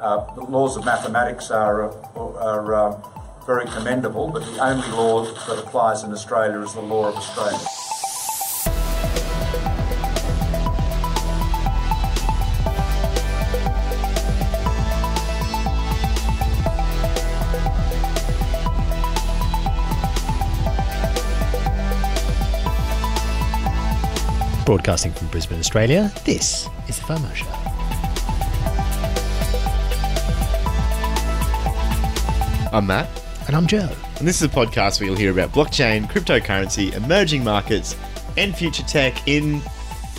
Uh, the laws of mathematics are, are uh, very commendable, but the only law that applies in Australia is the law of Australia. Broadcasting from Brisbane, Australia, this is the FOMO Show. I'm Matt, And I'm Joe. and this is a podcast where you'll hear about blockchain, cryptocurrency, emerging markets, and future tech in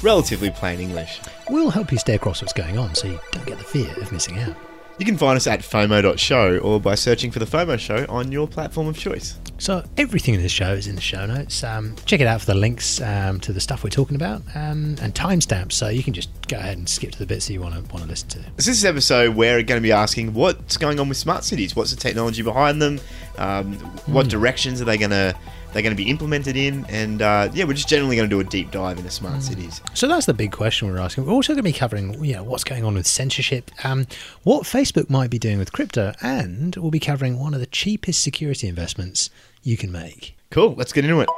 relatively plain English. We'll help you stay across what's going on so you don't get the fear of missing out. You can find us at FOMO.show or by searching for the FOMO show on your platform of choice. So everything in this show is in the show notes. Um, check it out for the links um, to the stuff we're talking about um, and timestamps, so you can just go ahead and skip to the bits that you want to want to listen to. This is episode where we're going to be asking what's going on with smart cities. What's the technology behind them? Um, what directions are they going to they're going to be implemented in? And uh, yeah, we're just generally going to do a deep dive into smart cities. So that's the big question we're asking. We're also going to be covering, you know, what's going on with censorship, um, what Facebook might be doing with crypto, and we'll be covering one of the cheapest security investments you can make. Cool, let's get into it.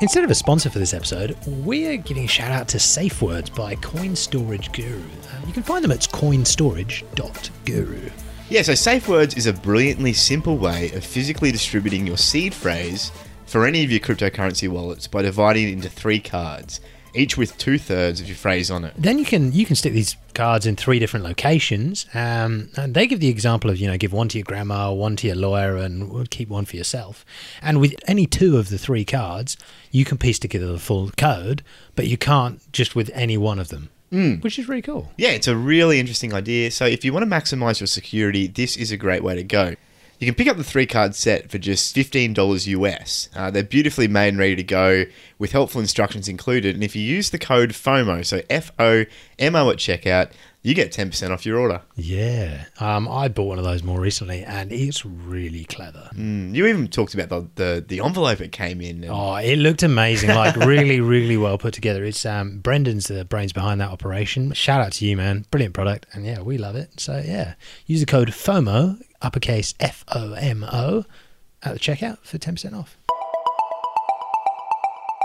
Instead of a sponsor for this episode, we're giving a shout out to Safe Words by Coin Storage Guru. Um, you can find them at coinstorage.guru. Yeah, so SafeWords is a brilliantly simple way of physically distributing your seed phrase for any of your cryptocurrency wallets by dividing it into three cards, each with two thirds of your phrase on it. Then you can you can stick these cards in three different locations, um, and they give the example of you know give one to your grandma, one to your lawyer, and keep one for yourself. And with any two of the three cards, you can piece together the full code, but you can't just with any one of them, mm. which is really cool. Yeah, it's a really interesting idea. So if you want to maximize your security, this is a great way to go. You can pick up the three card set for just $15 US. Uh, they're beautifully made and ready to go with helpful instructions included. And if you use the code FOMO, so F O M O at checkout, you get 10% off your order. Yeah, um, I bought one of those more recently, and it's really clever. Mm, you even talked about the, the, the envelope it came in. and- Oh, it looked amazing! Like really, really well put together. It's um, Brendan's the brains behind that operation. Shout out to you, man! Brilliant product, and yeah, we love it. So yeah, use the code FOMO, uppercase F O M O, at the checkout for ten percent off.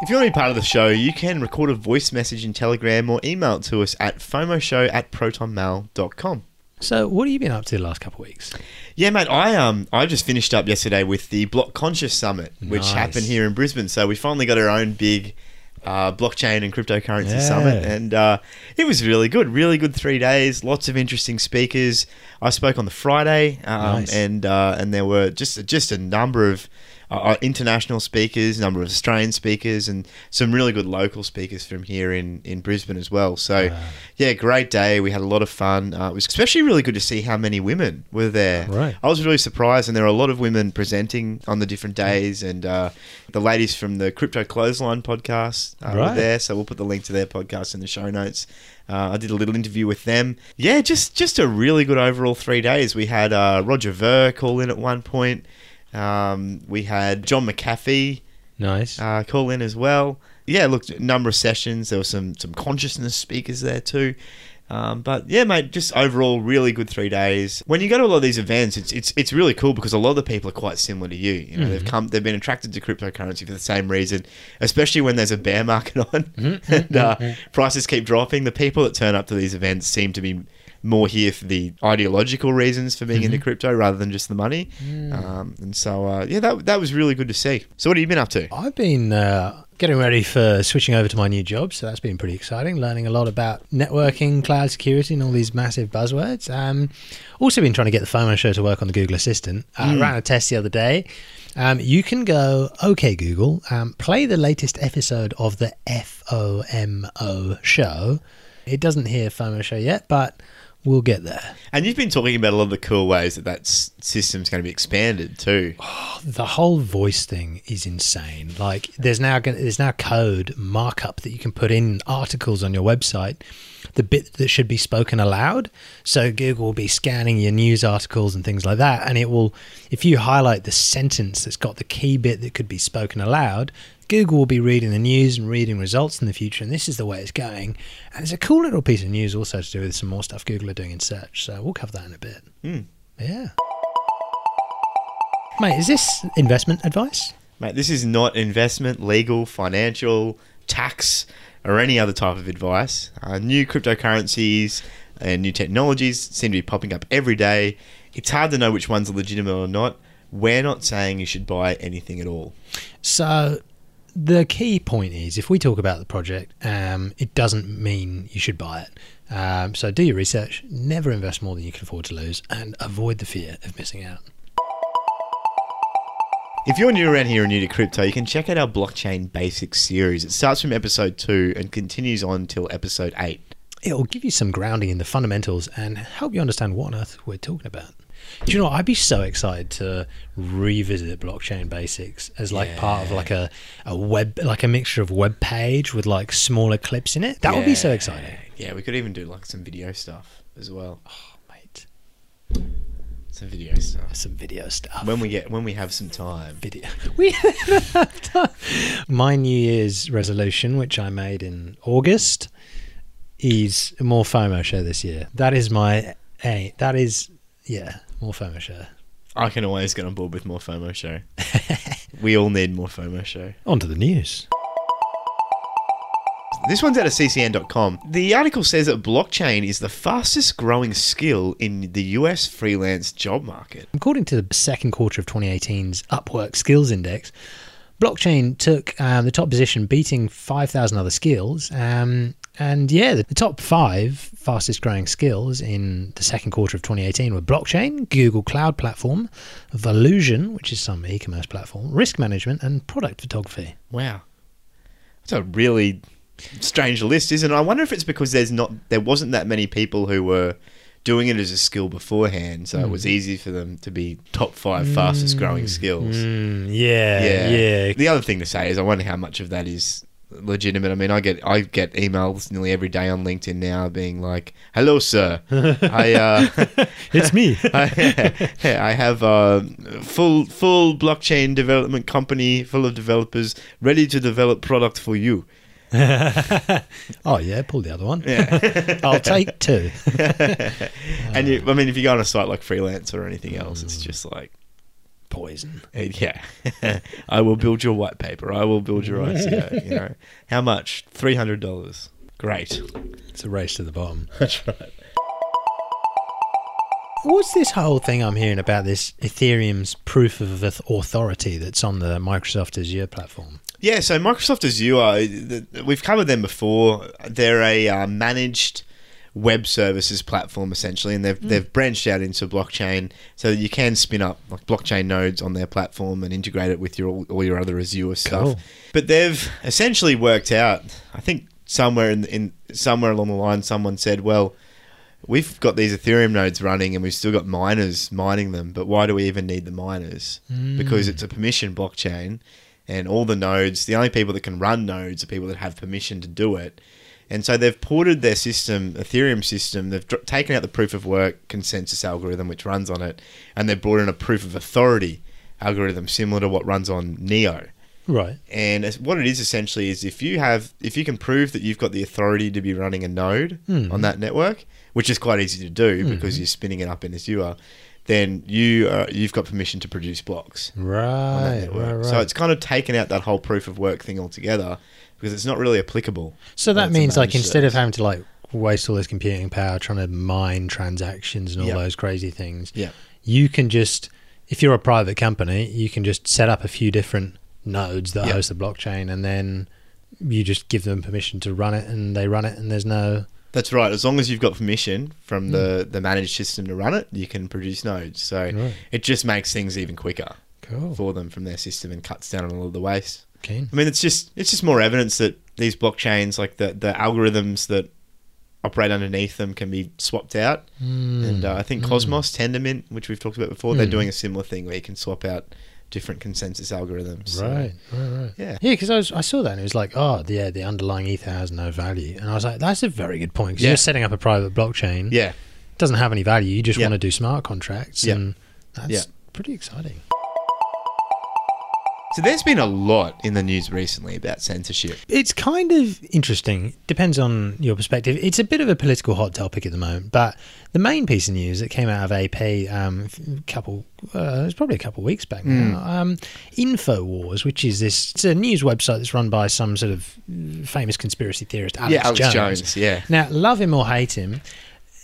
If you want to be part of the show, you can record a voice message in Telegram or email it to us at FOMOshow at protonmail.com. So, what have you been up to the last couple of weeks? Yeah, mate, I um I just finished up yesterday with the Block Conscious Summit, which Nice. happened here in Brisbane. So we finally got our own big uh, blockchain and cryptocurrency Yeah. summit, and uh, it was really good. Really good three days. Lots of interesting speakers. I spoke on the Friday, um, Nice. and uh, and there were just just a number of uh, international speakers, a number of Australian speakers, and some really good local speakers from here in, in Brisbane as well. So, yeah, great day. We had a lot of fun. Uh, it was especially really good to see how many women were there. Right. I was really surprised, and there were a lot of women presenting on the different days, and uh, the ladies from the Crypto Clothesline podcast uh, were there. So we'll put the link to their podcast in the show notes. Uh, I did a little interview with them. Yeah, just just a really good overall three days. We had uh, Roger Ver call in at one point. Um, we had John McAfee Nice. uh, call in as well. Yeah, look, a number of sessions. There were some some consciousness speakers there too. Um, but yeah, mate, just overall really good three days. When you go to a lot of these events, it's it's it's really cool because a lot of the people are quite similar to you. You know, they've come, they've been attracted to cryptocurrency for the same reason, especially when there's a bear market on and uh, prices keep dropping. The people that turn up to these events seem to be more here for the ideological reasons for being into crypto rather than just the money. Um, and so uh, yeah, that that was really good to see. So what have you been up to? I've been uh, getting ready for switching over to my new job, so that's been pretty exciting. Learning a lot about networking, cloud security, and all these massive buzzwords. Um, also, been trying to get the FOMO show to work on the Google Assistant. Uh, Ran a test the other day. Um, you can go, okay, Google, um, play the latest episode of the FOMO show. It doesn't hear FOMO show yet, but we'll get there. And you've been talking about a lot of the cool ways that that s- system's going to be expanded too. Oh, the whole voice thing is insane. Like there's now gonna, there's now code markup that you can put in articles on your website, the bit that should be spoken aloud. So Google will be scanning your news articles and things like that, and it will, if you highlight the sentence that's got the key bit that could be spoken aloud, Google will be reading the news and reading results in the future, and this is the way it's going. And it's a cool little piece of news also to do with some more stuff Google are doing in search. So we'll cover that in a bit. Hmm. Yeah. Mate, is this investment advice? Mate, this is not investment, legal, financial, tax, or any other type of advice. Uh, new cryptocurrencies and new technologies seem to be popping up every day. It's hard to know which ones are legitimate or not. We're not saying you should buy anything at all. So the key point is if we talk about the project, um, it doesn't mean you should buy it. Um, so do your research, never invest more than you can afford to lose, and avoid the fear of missing out. If you're new around here and new to crypto, you can check out our blockchain basics series. It starts from episode 2 and continues on till episode 8. It'll give you some grounding in the fundamentals and help you understand what on earth we're talking about. Do you know? what? I'd be so excited to revisit blockchain basics as like part of like a, a web, like a mixture of web page with like smaller clips in it. That would be so exciting, Yeah, we could even do like some video stuff as well. Oh mate. Some video stuff. Some video stuff. When we get when we have some time. video. We have time. My New Year's resolution, which I made in August, is more FOMO show this year. That is my a. That is yeah, more FOMO show. I can always get on board with more FOMO show. we all need more FOMO show. On to the news. This one's out of ccn.com. The article says that blockchain is the fastest growing skill in the US freelance job market. According to the second quarter of 2018's Upwork Skills Index, blockchain took um, the top position, beating 5,000 other skills. Um, and yeah, the, top five fastest growing skills in the second quarter of 2018 were blockchain, Google Cloud Platform, Volusion, which is some e commerce platform, risk management, and product photography. Wow. That's a really strange list, isn't it? I wonder if it's because there's not there wasn't that many people who were doing it as a skill beforehand, so it was easy for them to be top five fastest growing skills. Mm, yeah, Yeah. yeah. The other thing to say is I wonder how much of that is legitimate. I mean, I get I get emails nearly every day on LinkedIn now being like, "Hello, sir. I uh, It's me. I, I have a full full blockchain development company full of developers ready to develop product for you." oh, yeah, pull the other one. I'll take two. and you, I mean, if you go on a site like Freelance or anything else, it's just like, Poison. eh, yeah, I will build your white paper. I will build your ICO. You know, how much? Three hundred dollars. Great. It's a race to the bottom. That's right. What's this whole thing I'm hearing about this Ethereum's proof of authority that's on the Microsoft Azure platform? Yeah, so Microsoft Azure, th- we've covered them before. They're a uh, managed web services platform essentially, and they've mm. they've branched out into blockchain, so that you can spin up like blockchain nodes on their platform and integrate it with your all, all your other Azure stuff. Cool. But they've essentially worked out. I think somewhere in, in somewhere along the line, someone said, "Well, we've got these Ethereum nodes running, and we've still got miners mining them. But why do we even need the miners? Mm. Because it's a permission blockchain." and all the nodes, the only people that can run nodes are people that have permission to do it. And so they've ported their system, Ethereum system, they've dr- taken out the proof of work consensus algorithm which runs on it, and they've brought in a proof of authority algorithm similar to what runs on Neo. Right. And what it is essentially is if you have, if you can prove that you've got the authority to be running a node on that network, which is quite easy to do because you're spinning it up in Azure, then you uh, you've got permission to produce blocks Right. Right. Right. So it's kind of taken out that whole proof of work thing altogether because it's not really applicable. So that when it's a means like instead of having to like waste all this computing power trying to mine transactions and all Yeah. those crazy things, Yeah. you can just if you're a private company, you can just set up a few different nodes that Yeah. host the blockchain and then you just give them permission to run it and they run it and there's no That's right. As long as you've got permission from mm. the, the managed system to run it, you can produce nodes. So Right. it just makes things even quicker cool. for them from their system and cuts down on all of the waste. Keen. I mean, it's just it's just more evidence that these blockchains, like the the algorithms that operate underneath them, can be swapped out. And uh, I think Cosmos, Tendermint, which we've talked about before, they're Mm. doing a similar thing where you can swap out different consensus algorithms. So, Right, right, right. Yeah. Yeah, because I, was- I saw that and it was like, oh, yeah, the underlying ether has no value. And I was like, that's a very good point. Because Yeah. you're setting up a private blockchain. Yeah. It doesn't have any value. You just Yeah. want to do smart contracts. Yeah. And that's Yeah. pretty exciting. So there's been a lot in the news recently about censorship. It's kind of interesting. Depends on your perspective. It's a bit of a political hot topic at the moment, but the main piece of news that came out of AP um, a couple, uh, it was probably a couple of weeks back now. Um, Infowars, which is this, it's a news website that's run by some sort of famous conspiracy theorist, Alex, yeah, Alex Jones. Jones. Yeah. Now, love him or hate him,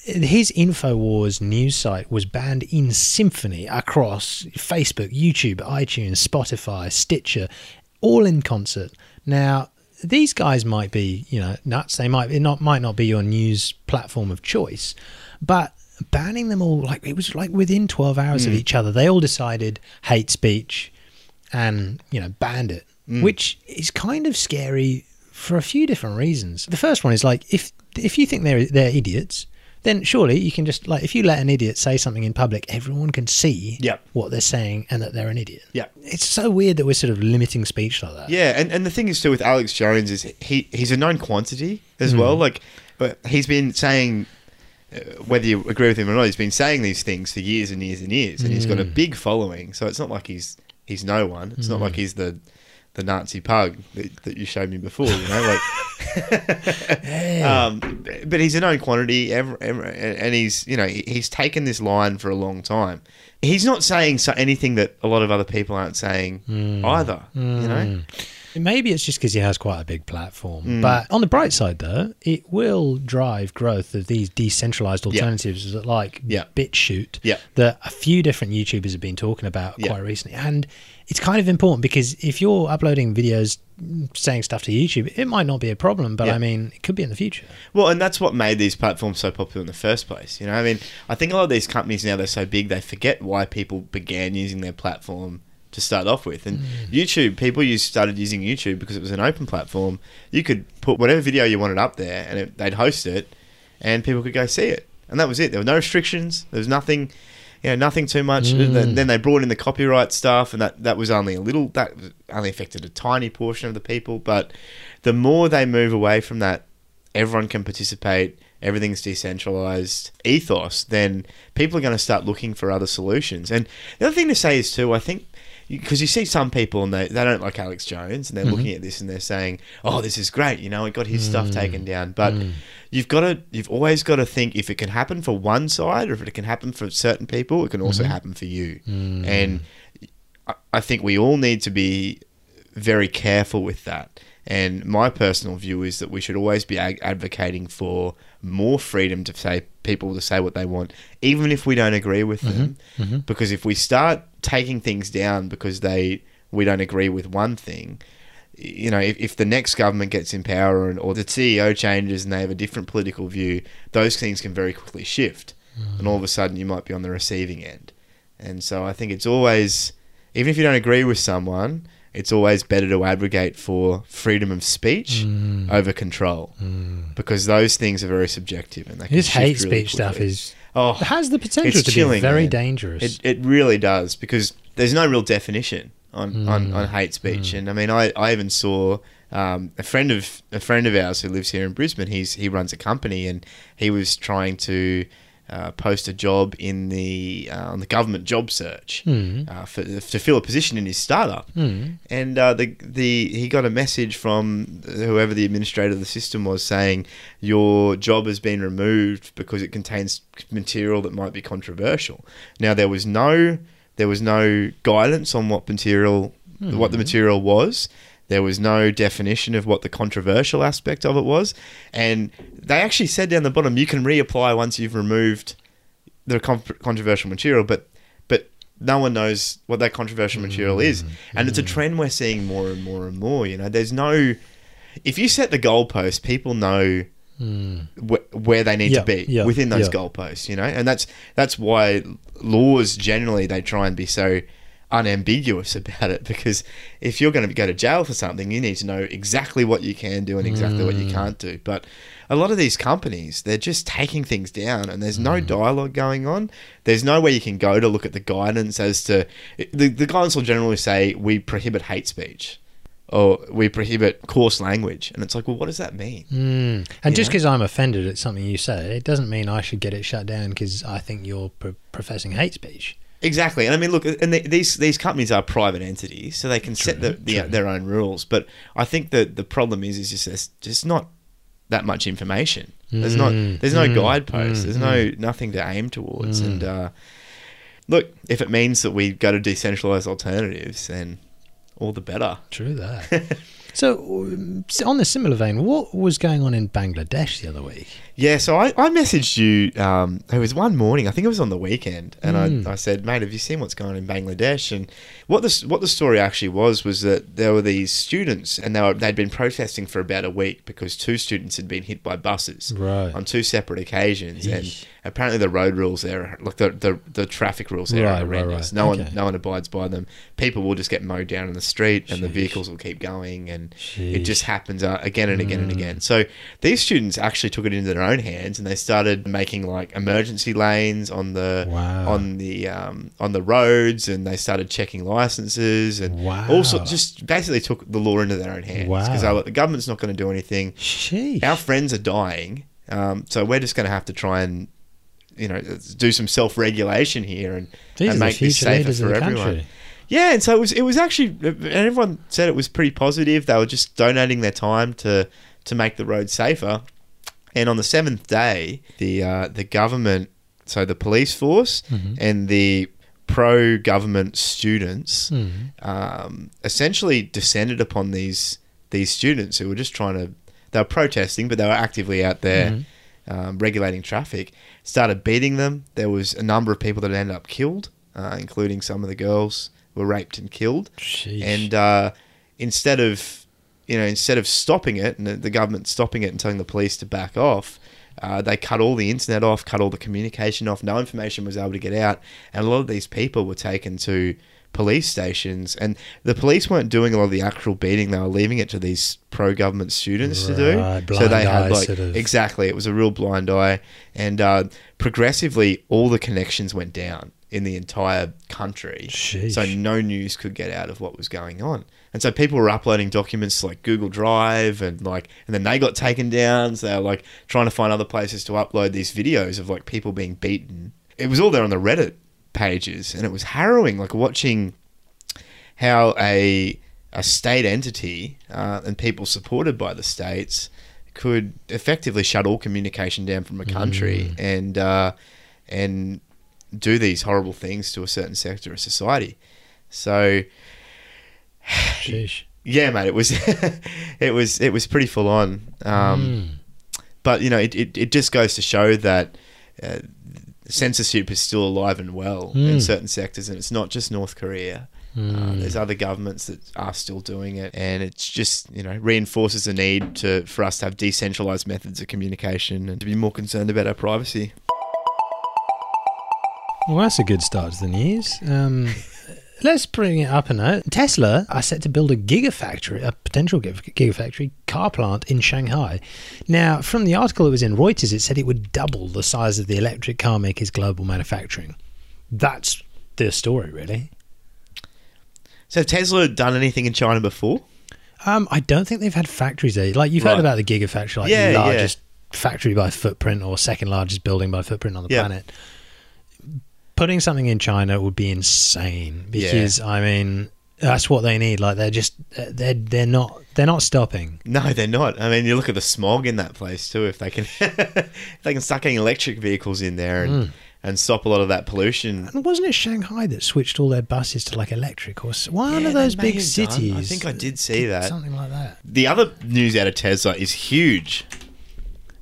his Infowars news site was banned in symphony across Facebook, YouTube, iTunes, Spotify, Stitcher, all in concert. Now, these guys might be, you know, nuts. They might it not might not be your news platform of choice, but banning them all like it was like within 12 hours of hmm. each other. They all decided hate speech and, you know, banned it, hmm. which is kind of scary for a few different reasons. The first one is like if if you think they're they're idiots, then surely you can just like if you let an idiot say something in public, everyone can see what they're saying and that they're an idiot. Yeah. It's so weird that we're sort of limiting speech like that. Yeah, and, and the thing is too with Alex Jones is he he's a known quantity as well. Mm. Like, but he's been saying uh, whether you agree with him or not, he's been saying these things for years and years and years, and he's got a mm. big following. So it's not like he's he's no one. It's not mm. like he's the the Nazi pug that, that you showed me before. You know, like. Um, but he's a known quantity, and he's you know he's taken this line for a long time. He's not saying so anything that a lot of other people aren't saying either. You know, Maybe it's just because he has quite a big platform. Mm. But on the bright side, though, it will drive growth of these decentralized alternatives that like Yeah. BitChute Yeah. that a few different YouTubers have been talking about Yeah. quite recently. And it's kind of important because if you're uploading videos saying stuff to YouTube, it might not be a problem, but Yeah. I mean, it could be in the future. Well, and that's what made these platforms so popular in the first place. You know, I mean, I think a lot of these companies now they're so big they forget why people began using their platform to start off with. And mm. YouTube, people used started using YouTube because it was an open platform. You could put whatever video you wanted up there, and it, they'd host it, and people could go see it, and that was it. There were no restrictions. There was nothing. You know, nothing too much. Then, mm. then they brought in the copyright stuff, and that, that was only a little. That only affected a tiny portion of the people. But the more they move away from that everyone can participate, everything's decentralized ethos, then people are going to start looking for other solutions. And the other thing to say is too, I think because you see some people and they, they don't like Alex Jones and they're mm-hmm. looking at this and they're saying, "Oh, this is great," you know, it got his stuff taken mm. down. But mm. you've got to, you've always got to think if it can happen for one side or if it can happen for certain people, it can also mm-hmm. happen for you. Mm. And I- I think we all need to be very careful with that. And my personal view is that we should always be ag- advocating for more freedom to say people to say what they want, even if we don't agree with mm-hmm. them. Mm-hmm. Because if we start taking things down because they we don't agree with one thing, you know, if, if the next government gets in power and, or the CEO changes and they have a different political view, those things can very quickly shift. And all of a sudden you might be on the receiving end. And so I think it's always, even if you don't agree with someone, it's always better to advocate for freedom of speech over control because those things are very subjective and they This hate really speech stuff is oh, has the potential to chilling, be very man. dangerous. It, it really does because there's no real definition on, Mm. on, on hate speech, and I mean, I, I even saw um, a friend of a friend of ours who lives here in Brisbane. He's he runs a company, and he was trying to. Uh, post a job in the uh, on the government job search Hmm. uh, for, to fill a position in his startup, and uh, the the he got a message from whoever the administrator of the system was saying your job has been removed because it contains material that might be controversial. Now there was no there was no guidance on what material what the material was. There was no definition of what the controversial aspect of it was, and they actually said down the bottom you can reapply once you've removed the con- controversial material, but but no one knows what that controversial material is, mm-hmm. and it's a trend we're seeing more and more and more. You know, there's no if you set the goalpost, people know hmm. wh- where they need Yeah, to be yeah, within those yeah. goalposts. You know, and that's that's why laws generally they try and be so unambiguous about it because if you're going to go to jail for something you need to know exactly what you can do and exactly what you Mm. can't do but a lot of these companies they're just taking things down and there's Mm. no dialogue going on there's nowhere you can go to look at the guidance as to the, the guidance will generally say we prohibit hate speech or we prohibit coarse language and it's like well what does that mean Mm. And You just because I'm offended at something you say, it doesn't mean I should get it shut down because I think you're pro- professing hate speech. Exactly, and I mean, look, and these these companies are private entities, so they can set the, the, their own rules. But I think that the problem is, is just there's just not that much information. There's not, Mm, there's no mm, guideposts. mm, there's no nothing to aim towards. Mm. And uh, look, if it means that we go to decentralized alternatives, then all the better. True that. so, um, on the similar vein, what was going on in Bangladesh the other week? Yeah, so I, I messaged you. Um, it was one morning. I think it was on the weekend, and Mm. I, I said, "Mate, have you seen what's going on in Bangladesh?" And what the what the story actually was was that there were these students, and they were, they'd been protesting for about a week because two students had been hit by buses Right. on two separate occasions, and Yeesh. Apparently the road rules there, like the the, the traffic rules there, Right, are right, horrendous. right. No Okay. one no one abides by them. People will just get mowed down in the street, and the vehicles will keep going, and it Sheesh. Mm. just happens uh, again and again and again. So these students actually took it into their own hands and they started making like emergency lanes on the Wow. on the um, on the roads, and they started checking licenses and Wow. also just basically took the law into their own hands because Wow. the government's not going to do anything. Sheesh. Our friends are dying, um, so we're just going to have to try and you know do some self regulation here and, and make this safer for everyone. Yeah, and so it was. It was actually, and everyone said it was pretty positive. They were just donating their time to to make the road safer. And on the seventh day, the uh, the government, so the police force Mhm. and the pro government students, Mhm. um, essentially descended upon these these students who were just trying to. They were protesting, but they were actively out there Mhm. um, regulating traffic. Started beating them. There was a number of people that ended up killed, uh, including some of the girls were raped and killed. Sheesh. And uh, instead of you know instead of stopping it and the, the government stopping it and telling the police to back off. Uh, they cut all the internet off, cut all the communication off. No information was able to get out, and a lot of these people were taken to police stations. And the police weren't doing a lot of the actual beating; they were leaving it to these pro-government students to do. Right, so they had like sort of. exactly, it was a real blind eye, and uh, progressively all the connections went down in the entire country. Sheesh. So no news could get out of what was going on. And so people were uploading documents to like Google Drive and like and then they got taken down. So they were like trying to find other places to upload these videos of like people being beaten. It was all there on the Reddit pages and it was harrowing like watching how a a state entity uh, and people supported by the states could effectively shut all communication down from a country and uh, and do these horrible things to a certain sector of society. So Sheesh. yeah, mate, it was it was it was pretty full on. Um, Mm. But you know, it, it, it just goes to show that uh, censorship is still alive and well in Mm. certain sectors, and it's not just North Korea. Uh, Mm. there's other governments that are still doing it, and it's just you know reinforces the need to for us to have decentralized methods of communication and to be more concerned about our privacy. Well, that's a good start to the news. Um, let's bring it up a note. Tesla are set to build a gigafactory, a potential gigafactory car plant in Shanghai. Now, from the article that was in Reuters, it said it would double the size of the electric car maker's global manufacturing. That's the story, really. So, Tesla done anything in China before? Um, I don't think they've had factories there. Like you've Right. heard about the gigafactory, like Yeah, the yeah. largest factory by footprint or second largest building by footprint on the Yeah. planet. Putting something in China would be insane because I mean that's what they need. Like they're just they're they're not they're not stopping. No, they're not. I mean, you look at the smog in that place too. If they can, if they can start getting electric vehicles in there and, Mm. and stop a lot of that pollution. And wasn't it Shanghai that switched all their buses to like electric or one Yeah, of those big have done. cities? I think I did see that. something like that. The other news out of Tesla is huge.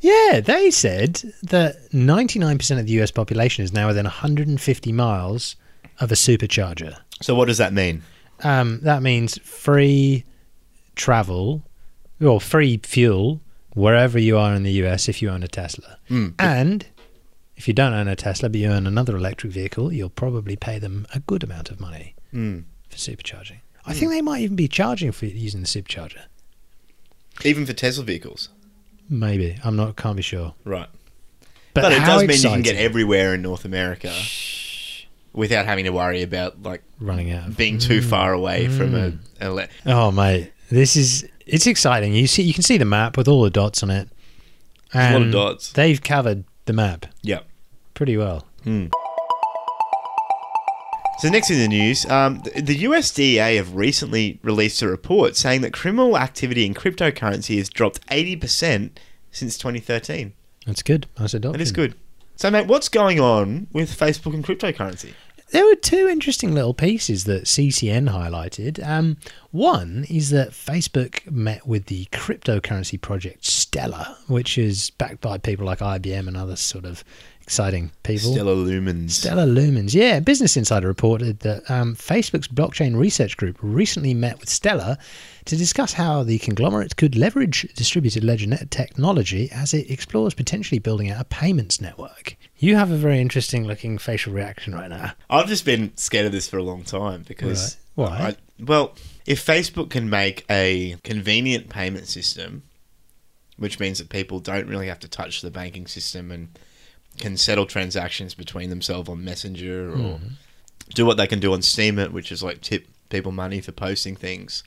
Yeah, they said that 99% of the US population is now within 150 miles of a supercharger. So what does that mean? Um, that means free travel or free fuel wherever you are in the US if you own a Tesla. Mm. And if you don't own a Tesla but you own another electric vehicle, you'll probably pay them a good amount of money Mm. for supercharging. I think they might even be charging for using the supercharger. Even for Tesla vehicles, Maybe. I'm not can't be sure. right? But, But, it does mean you can get everywhere in North America without having to worry about like running out of being too Mm. far away from a. Mm. an ele- Oh mate, this is it's exciting. You see, you can see the map with all the dots on it. A lot of And dots. They've covered the map Yeah. pretty well. Mm. So next in the news, um, the, US DEA have recently released a report saying that criminal activity in cryptocurrency has dropped 80% since 2013. That's good. That's adoption. That is good. So, mate, what's going on with Facebook and cryptocurrency? There were two interesting little pieces that CCN highlighted. Um, one is that Facebook met with the cryptocurrency project Stellar, which is backed by people like IBM and other sort of exciting people. Stellar Lumens. Stellar Lumens. Yeah, Business Insider reported that um, Facebook's blockchain research group recently met with Stellar to discuss how the conglomerate could leverage distributed ledger net technology as it explores potentially building out a payments network. You have a very interesting looking facial reaction right now. I've just been scared of this for a long time because. Right. Why? I, well, if Facebook can make a convenient payment system, which means that people don't really have to touch the banking system and can settle transactions between themselves on Messenger or Mm. do what they can do on Steemit, which is like tip people money for posting things.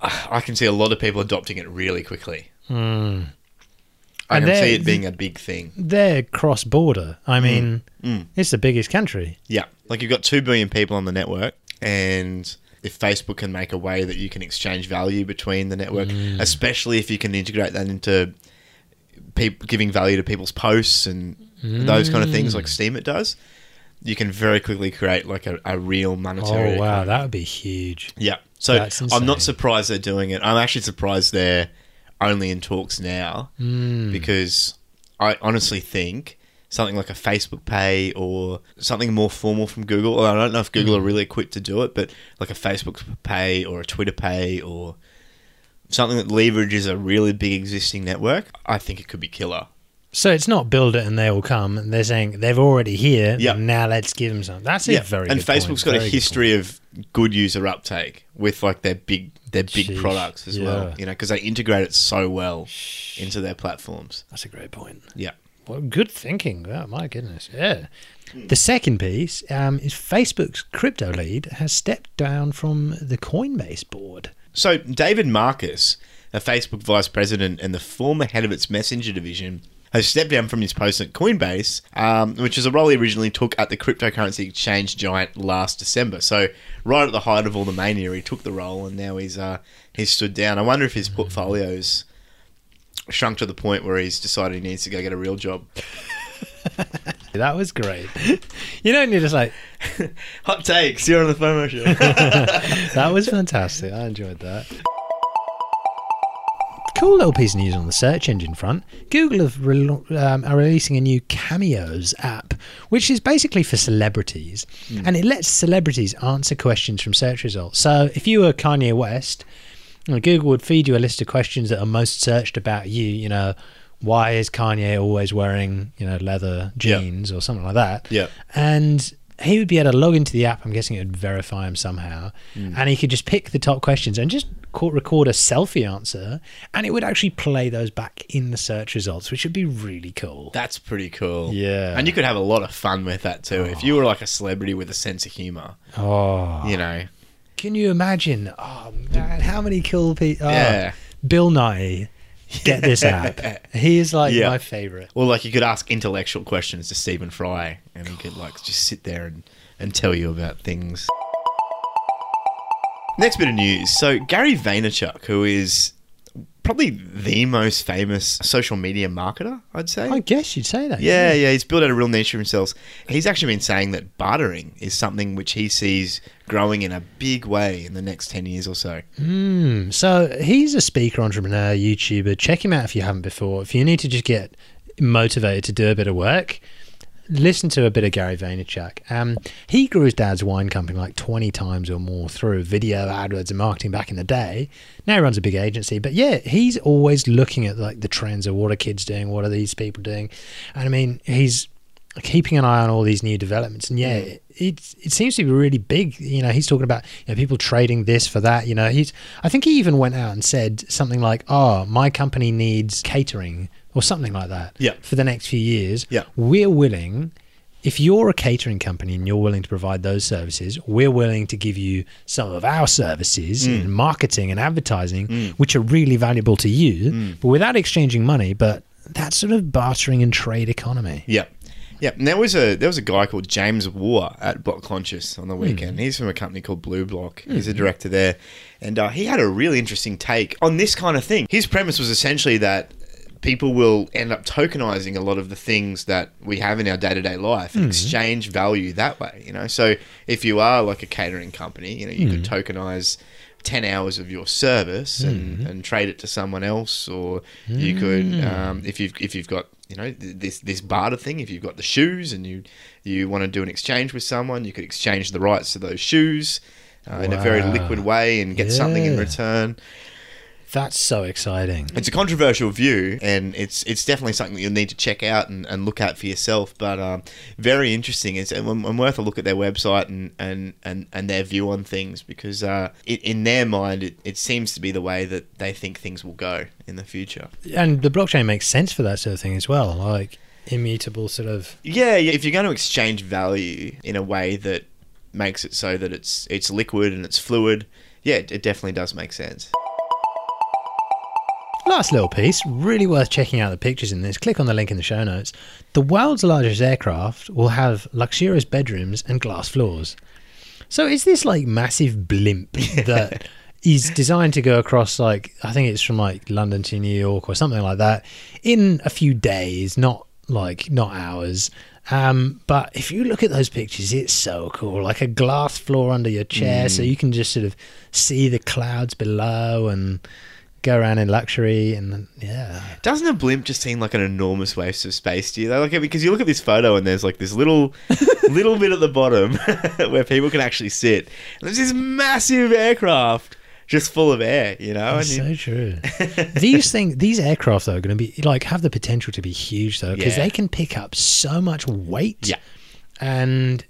I can see a lot of people adopting it really quickly. Hmm. I And can see it being a big thing. They're cross border. I mean, Mm. it's the biggest country. Yeah, like you've got two billion people on the network, and if Facebook can make a way that you can exchange value between the network, especially if you can integrate that into people giving value to people's posts and those kind of things, like Steam it does, you can very quickly create like a, a real monetary. Oh, wow. That would be huge. Yeah. So I'm not surprised they're doing it. I'm actually surprised they're only in talks now Mm. because I honestly think something like a Facebook Pay or something more formal from Google. I don't know if Google are really equipped to do it, but like a Facebook Pay or a Twitter Pay or something that leverages a really big existing network, I think it could be killer. So it's not build it and they will come. They're saying they've already here. Yeah. Now let's give them some. That's a very and good point. And Facebook's got a Very good history of good user uptake with like their big their big products as Yeah. well. You know, because they integrate it so well into their platforms. That's a great point. Yeah. Well, good thinking. Oh, my goodness. Yeah. The second piece um, is Facebook's crypto lead has stepped down from the Coinbase board. So David Marcus, a Facebook vice president and the former head of its messenger division, has stepped down from his post at Coinbase, um, which is a role he originally took at the cryptocurrency exchange giant last December. So right at the height of all the mania, he took the role, and now he's uh, he's stood down. I wonder if his portfolio's shrunk to the point where he's decided he needs to go get a real job. That was great. you know, and you're just like, Hot takes. You're on the FOMO show. that was fantastic. I enjoyed that. Cool little piece of news on the search engine front. Google have re- um, are releasing a new Cameos app, which is basically for celebrities, and it lets celebrities answer questions from search results. So if you were Kanye West, Google would feed you a list of questions that are most searched about you. You know, why is Kanye always wearing you know leather Yeah. jeans or something like that? Yeah. and he would be able to log into the app. I'm guessing it would verify him somehow, hmm. and he could just pick the top questions and just co- record a selfie answer, and it would actually play those back in the search results, which would be really cool. That's pretty cool. Yeah. And you could have a lot of fun with that too. If you were like a celebrity with a sense of humor, oh, you know. can you imagine? Oh man, how many cool people? Oh. Yeah. Bill Nye, get this app. he is like Yeah. my favorite. Or like you could ask intellectual questions to Stephen Fry and he could like just sit there and, and tell you about things. Next bit of news. So Gary Vaynerchuk, who is probably the most famous social media marketer, I'd say. I guess you'd say that. Yeah, yeah, he's built out a real niche for himself. He's actually been saying that bartering is something which he sees growing in a big way in the next 10 years or so. Mm, so he's a speaker, entrepreneur, YouTuber. Check him out if you haven't before. If you need to just get motivated to do a bit of work, listen to a bit of Gary Vaynerchuk. Um, he grew his dad's wine company like 20 times or more through video, AdWords, and marketing back in the day. Now he runs a big agency. But yeah, he's always looking at like the trends of what are kids doing, what are these people doing. And I mean, he's keeping an eye on all these new developments. And yeah, it, it it seems to be really big. You know, he's talking about you know, people trading this for that. You know, he's I think he even went out and said something like, "Oh, my company needs catering." Or something like that. Yeah. For the next few years. Yeah. We're willing, if you're a catering company and you're willing to provide those services, we're willing to give you some of our services Mm. in marketing and advertising, which are really valuable to you, Mm. but without exchanging money. But that sort of bartering and trade economy. Yeah. Yeah, and there was a there was a guy called James War at Block Conscious on the weekend. He's from a company called Blue Block. He's a director there, and uh, he had a really interesting take on this kind of thing. His premise was essentially that people will end up tokenizing a lot of the things that we have in our day to day life and exchange value that way. You know, so if you are like a catering company, you know, you could tokenize. 10 hours of your service and, and trade it to someone else or you could um, if you've if you've got you know this this barter thing if you've got the shoes and you you want to do an exchange with someone you could exchange the rights to those shoes uh, in a very liquid way and get something in return That's so exciting. it's a controversial view, and it's it's definitely something that you'll need to check out and, and look at for yourself. But um, very interesting. It's and, and worth a look at their website and, and, and, and their view on things because uh, it, in their mind, it, it seems to be the way that they think things will go in the future. And the blockchain makes sense for that sort of thing as well. Like immutable sort of. Yeah, if you're going to exchange value in a way that makes it so that it's it's liquid and it's fluid, yeah, it definitely does make sense. Last little piece, really worth checking out the pictures in this. Click on the link in the show notes. The world's largest aircraft will have luxurious bedrooms and glass floors. So is this like massive blimp that is designed to go across like I think it's from like London to New York or something like that in a few days, not like not hours. Um, but if you look at those pictures, it's so cool. Like a glass floor under your chair, so you can just sort of see the clouds below and go around in luxury and yeah. Doesn't a blimp just seem like an enormous waste of space to you? Though? Like because you look at this photo and there's like this little, little bit at the bottom where people can actually sit. And there's this massive aircraft just full of air, you know. That's And you- so true. these things, these aircraft though, are going to be like have the potential to be huge though because Yeah. they can pick up so much weight. Yeah. and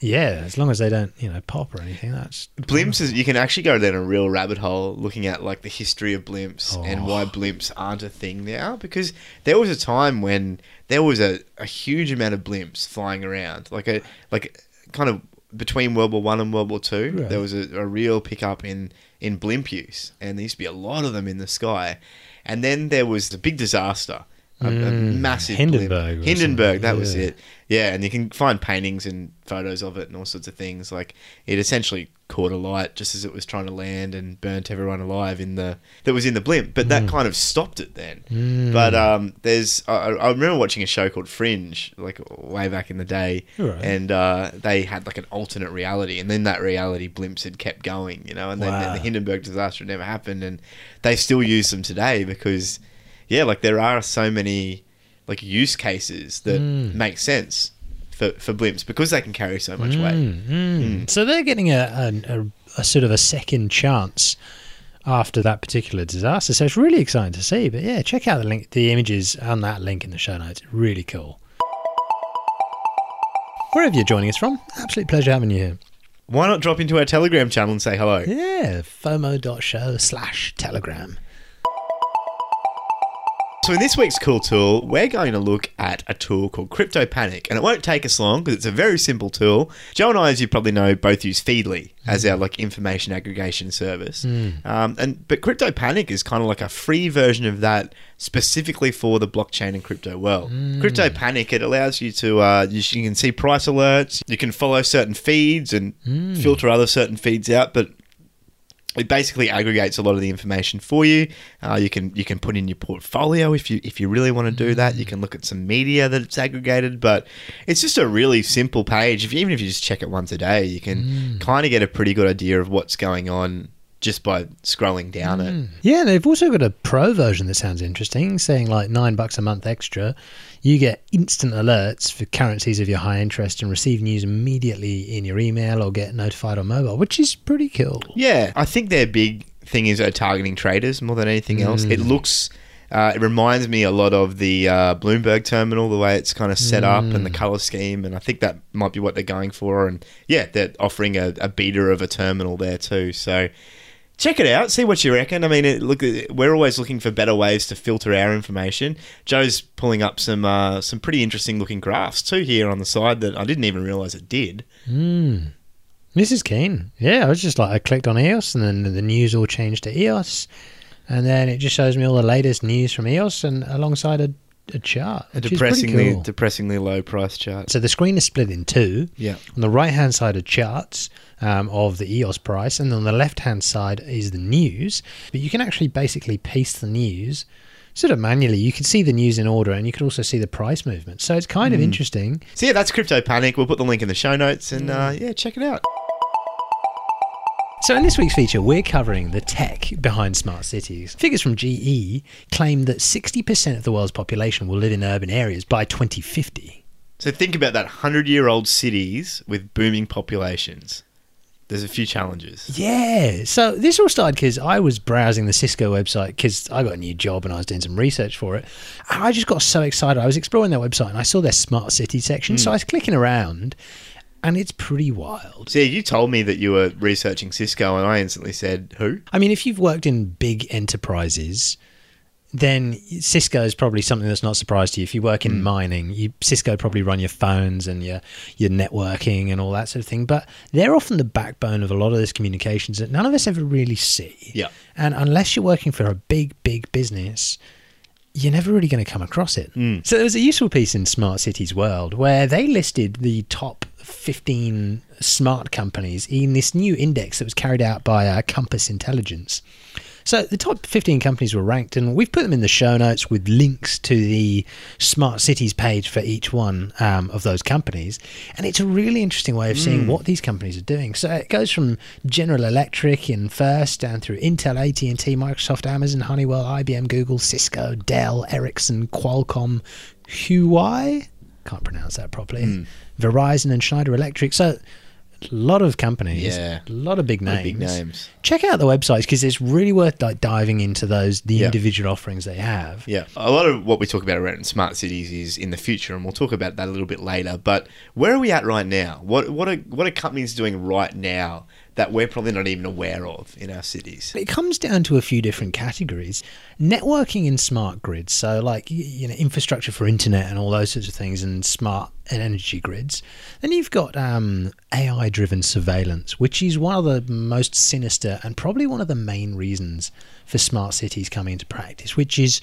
yeah, as long as they don't, you know, pop or anything, that's Blimps is you can actually go down a real rabbit hole looking at like the history of blimps and Oh. why blimps aren't a thing now because there was a time when there was a, a huge amount of blimps flying around like a like kind of between World War One and World War Two Right. there was a, a real pickup in in blimp use and there used to be a lot of them in the sky and then there was the big disaster a, a Mm, massive Hindenburg blimp. Hindenburg that something, was it yeah, and you can find paintings and photos of it and all sorts of things. Like it essentially caught alight just as it was trying to land and burnt everyone alive in the that was in the blimp. But that kind of stopped it then. Mm. But um, there's I, I remember watching a show called Fringe like way back in the day, Right. and uh, they had like an alternate reality, and then that reality blimps had kept going, you know, and then, then the Hindenburg disaster never happened, and they still use them today because yeah, like there are so many like use cases that Mm. make sense for, for blimps because they can carry so much weight. Mm, mm. So they're getting a, a, a, a sort of a second chance after that particular disaster. So it's really exciting to see. But yeah, check out the link, the images on that link in the show notes. Really cool. Wherever you're joining us from, absolute pleasure having you here. Why not drop into our Telegram channel and say hello? Yeah, FOMO.show slash telegram. So in this week's cool tool, we're going to look at a tool called Crypto Panic, and it won't take us long because it's a very simple tool. Joe and I, as you probably know, both use Feedly as our like information aggregation service. Um, and but Crypto Panic is kind of like a free version of that, specifically for the blockchain and crypto world. Crypto Panic it allows you to uh, you, you can see price alerts, you can follow certain feeds and filter other certain feeds out, but it basically aggregates a lot of the information for you. Uh, you can you can put in your portfolio if you if you really want to do that. You can look at some media that it's aggregated, but it's just a really simple page. If even if you just check it once a day, you can kind of get a pretty good idea of what's going on just by scrolling down it. Yeah, they've also got a pro version that sounds interesting, saying like nine bucks a month extra. You get instant alerts for currencies of your high interest and receive news immediately in your email or get notified on mobile, which is pretty cool. Yeah, I think their big thing is uh, targeting traders more than anything else. It looks, uh, it reminds me a lot of the uh, Bloomberg terminal, the way it's kind of set up and the color scheme, and I think that might be what they're going for. And yeah, they're offering a, a beta of a terminal there too. So check it out, see what you reckon. I mean, it, look, we're always looking for better ways to filter our information. Joe's pulling up some uh, some pretty interesting looking graphs too here on the side that I didn't even realize it did. Mm. This is keen. Yeah, I was just like, I clicked on EOS and then the news all changed to EOS. And then it just shows me all the latest news from EOS and alongside a a chart. A which is pretty depressingly, cool. depressingly low price chart. So the screen is split in two. Yeah. On the right hand side are charts um, of the EOS price, and on the left hand side is the news. But you can actually basically paste the news sort of manually. You can see the news in order, and you can also see the price movement. So it's kind of interesting. So yeah, that's Crypto Panic. We'll put the link in the show notes, and uh, yeah, check it out. So, in this week's feature, we're covering the tech behind smart cities. Figures from GE claim that 60% of the world's population will live in urban areas by 2050. So think about that hundred-year-old cities with booming populations. There's a few challenges. Yeah. So, this all started because I was browsing the Cisco website because I got a new job and I was doing some research for it. And I just got so excited. I was exploring their website and I saw their smart city section. So, hmm. I was clicking around and it's pretty wild. See, you told me that you were researching Cisco, and I instantly said, "Who?" I mean, if you've worked in big enterprises, then Cisco is probably something that's not a surprise to you. If you work in hmm. mining, you, Cisco probably run your phones and your your networking and all that sort of thing. But they're often the backbone of a lot of this communications that none of us ever really see. Yeah. And unless you're working for a big, big business, you're never really going to come across it. Hmm. So there was a useful piece in Smart Cities World where they listed the top 15 smart companies in this new index that was carried out by uh, Compass Intelligence. So the top 15 companies were ranked, and we've put them in the show notes with links to the smart cities page for each one um, of those companies. And it's a really interesting way of seeing what these companies are doing. So it goes from General Electric in first, down through Intel, AT&T, Microsoft, Amazon, Honeywell, IBM, Google, Cisco, Dell, Ericsson, Qualcomm, Huawei. Can't pronounce that properly. Verizon and Schneider Electric. So a lot of companies, Yeah. a lot of big names. of big names. Check out the websites because it's really worth like diving into those the Yeah. individual offerings they have. Yeah, a lot of what we talk about around smart cities is in the future, and we'll talk about that a little bit later. But where are we at right now? What what are what are companies doing right now that we're probably not even aware of in our cities? It comes down to a few different categories. Networking and smart grids, so like you know infrastructure for internet and all those sorts of things, and smart and energy grids. Then you've got um, AI-driven surveillance, which is one of the most sinister and probably one of the main reasons for smart cities coming into practice. Which is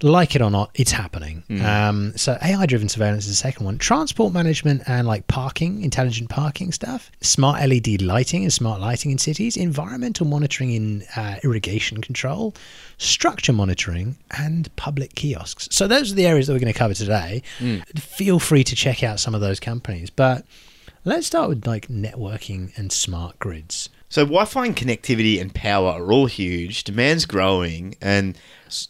like it or not, it's happening. Um, so AI driven surveillance is the second one. Transport management and like parking, intelligent parking stuff, smart LED lighting and smart lighting in cities, environmental monitoring in uh, irrigation control, structure monitoring, and public kiosks. So those are the areas that we're going to cover today. Feel free to check out some of those companies, but let's start with like networking and smart grids. So Wi-Fi and connectivity and power are all huge. Demand's growing, and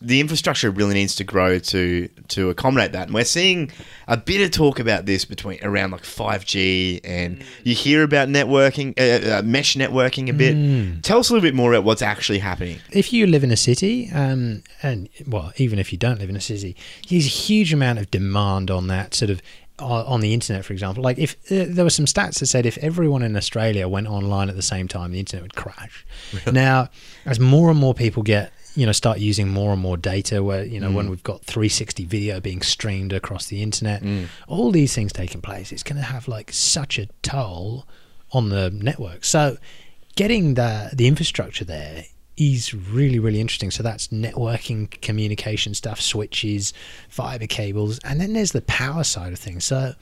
the infrastructure really needs to grow to to accommodate that. And we're seeing a bit of talk about this between around like five G, and you hear about networking, uh, uh, mesh networking a bit. Tell us a little bit more about what's actually happening. if you live in a city, um, and well, even if you don't live in a city, there's a huge amount of demand on that sort of uh, on the internet, for example. Like if uh, there were some stats that said if everyone in Australia went online at the same time, the internet would crash. Now, as more and more people get you know start using more and more data where you know when we've got 360 video being streamed across the internet all these things taking place it's going to have like such a toll on the network so getting the the infrastructure there is really really interesting so that's networking communication stuff switches fiber cables and then there's the power side of things so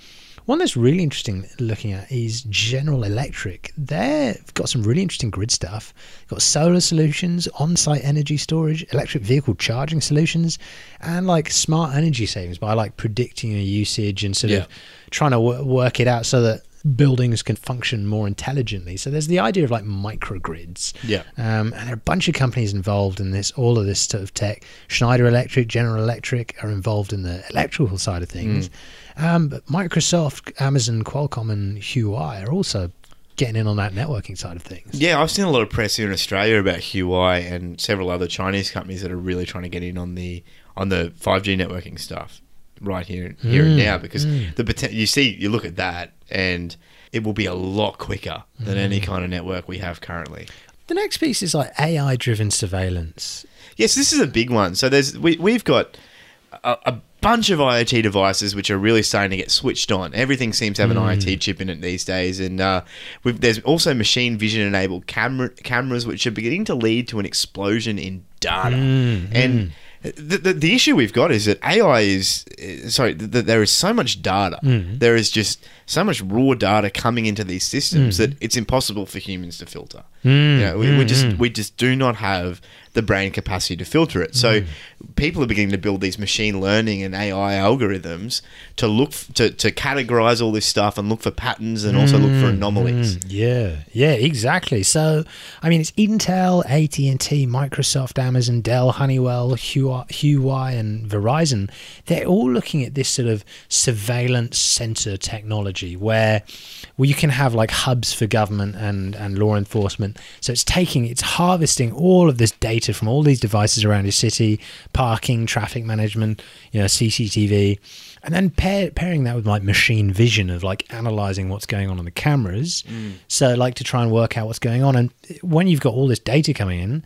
one that's really interesting looking at is General Electric. They've got some really interesting grid stuff. Got solar solutions, on-site energy storage, electric vehicle charging solutions, and like smart energy savings by like predicting your usage and sort Yeah. of trying to w- work it out so that buildings can function more intelligently. So there's the idea of like microgrids. Yeah. Um, and there are a bunch of companies involved in this, all of this sort of tech. Schneider Electric, General Electric are involved in the electrical side of things. Um, but Microsoft, Amazon, Qualcomm, and Huawei are also getting in on that networking side of things. Yeah, I've seen a lot of press here in Australia about Huawei and several other Chinese companies that are really trying to get in on the on the five G networking stuff right here here and mm. now because mm. the poten- you see you look at that and it will be a lot quicker than any mm. kind of network we have currently. The next piece is like AI driven surveillance. Yes, this is a big one. So there's we we've got a, a bunch of IoT devices which are really starting to get switched on. Everything seems to have an IoT chip in it these days, and uh, we've, there's also machine vision enabled camera cameras which are beginning to lead to an explosion in data. and the, the, the issue we've got is that AI is is- sorry that there is so much data. Mm. There is just so much raw data coming into these systems Mm. that it's impossible for humans to filter. Mm, know, we, we mm, just mm. we just do not have the brain capacity to filter it. So people are beginning to build these machine learning and AI algorithms to look f- to to categorize all this stuff and look for patterns and also look for anomalies. Mm, yeah, yeah, exactly. So, I mean, it's Intel, AT and T, Microsoft, Amazon, Dell, Honeywell, Huawei, Huawei, and Verizon. They're all looking at this sort of surveillance sensor technology, where where you can have like hubs for government and and law enforcement. So it's taking, it's harvesting all of this data from all these devices around your city, parking, traffic management, you know, CCTV and then pair, pairing that with like machine vision of like analyzing what's going on on the cameras. Mm. So like to try and work out what's going on. And when you've got all this data coming in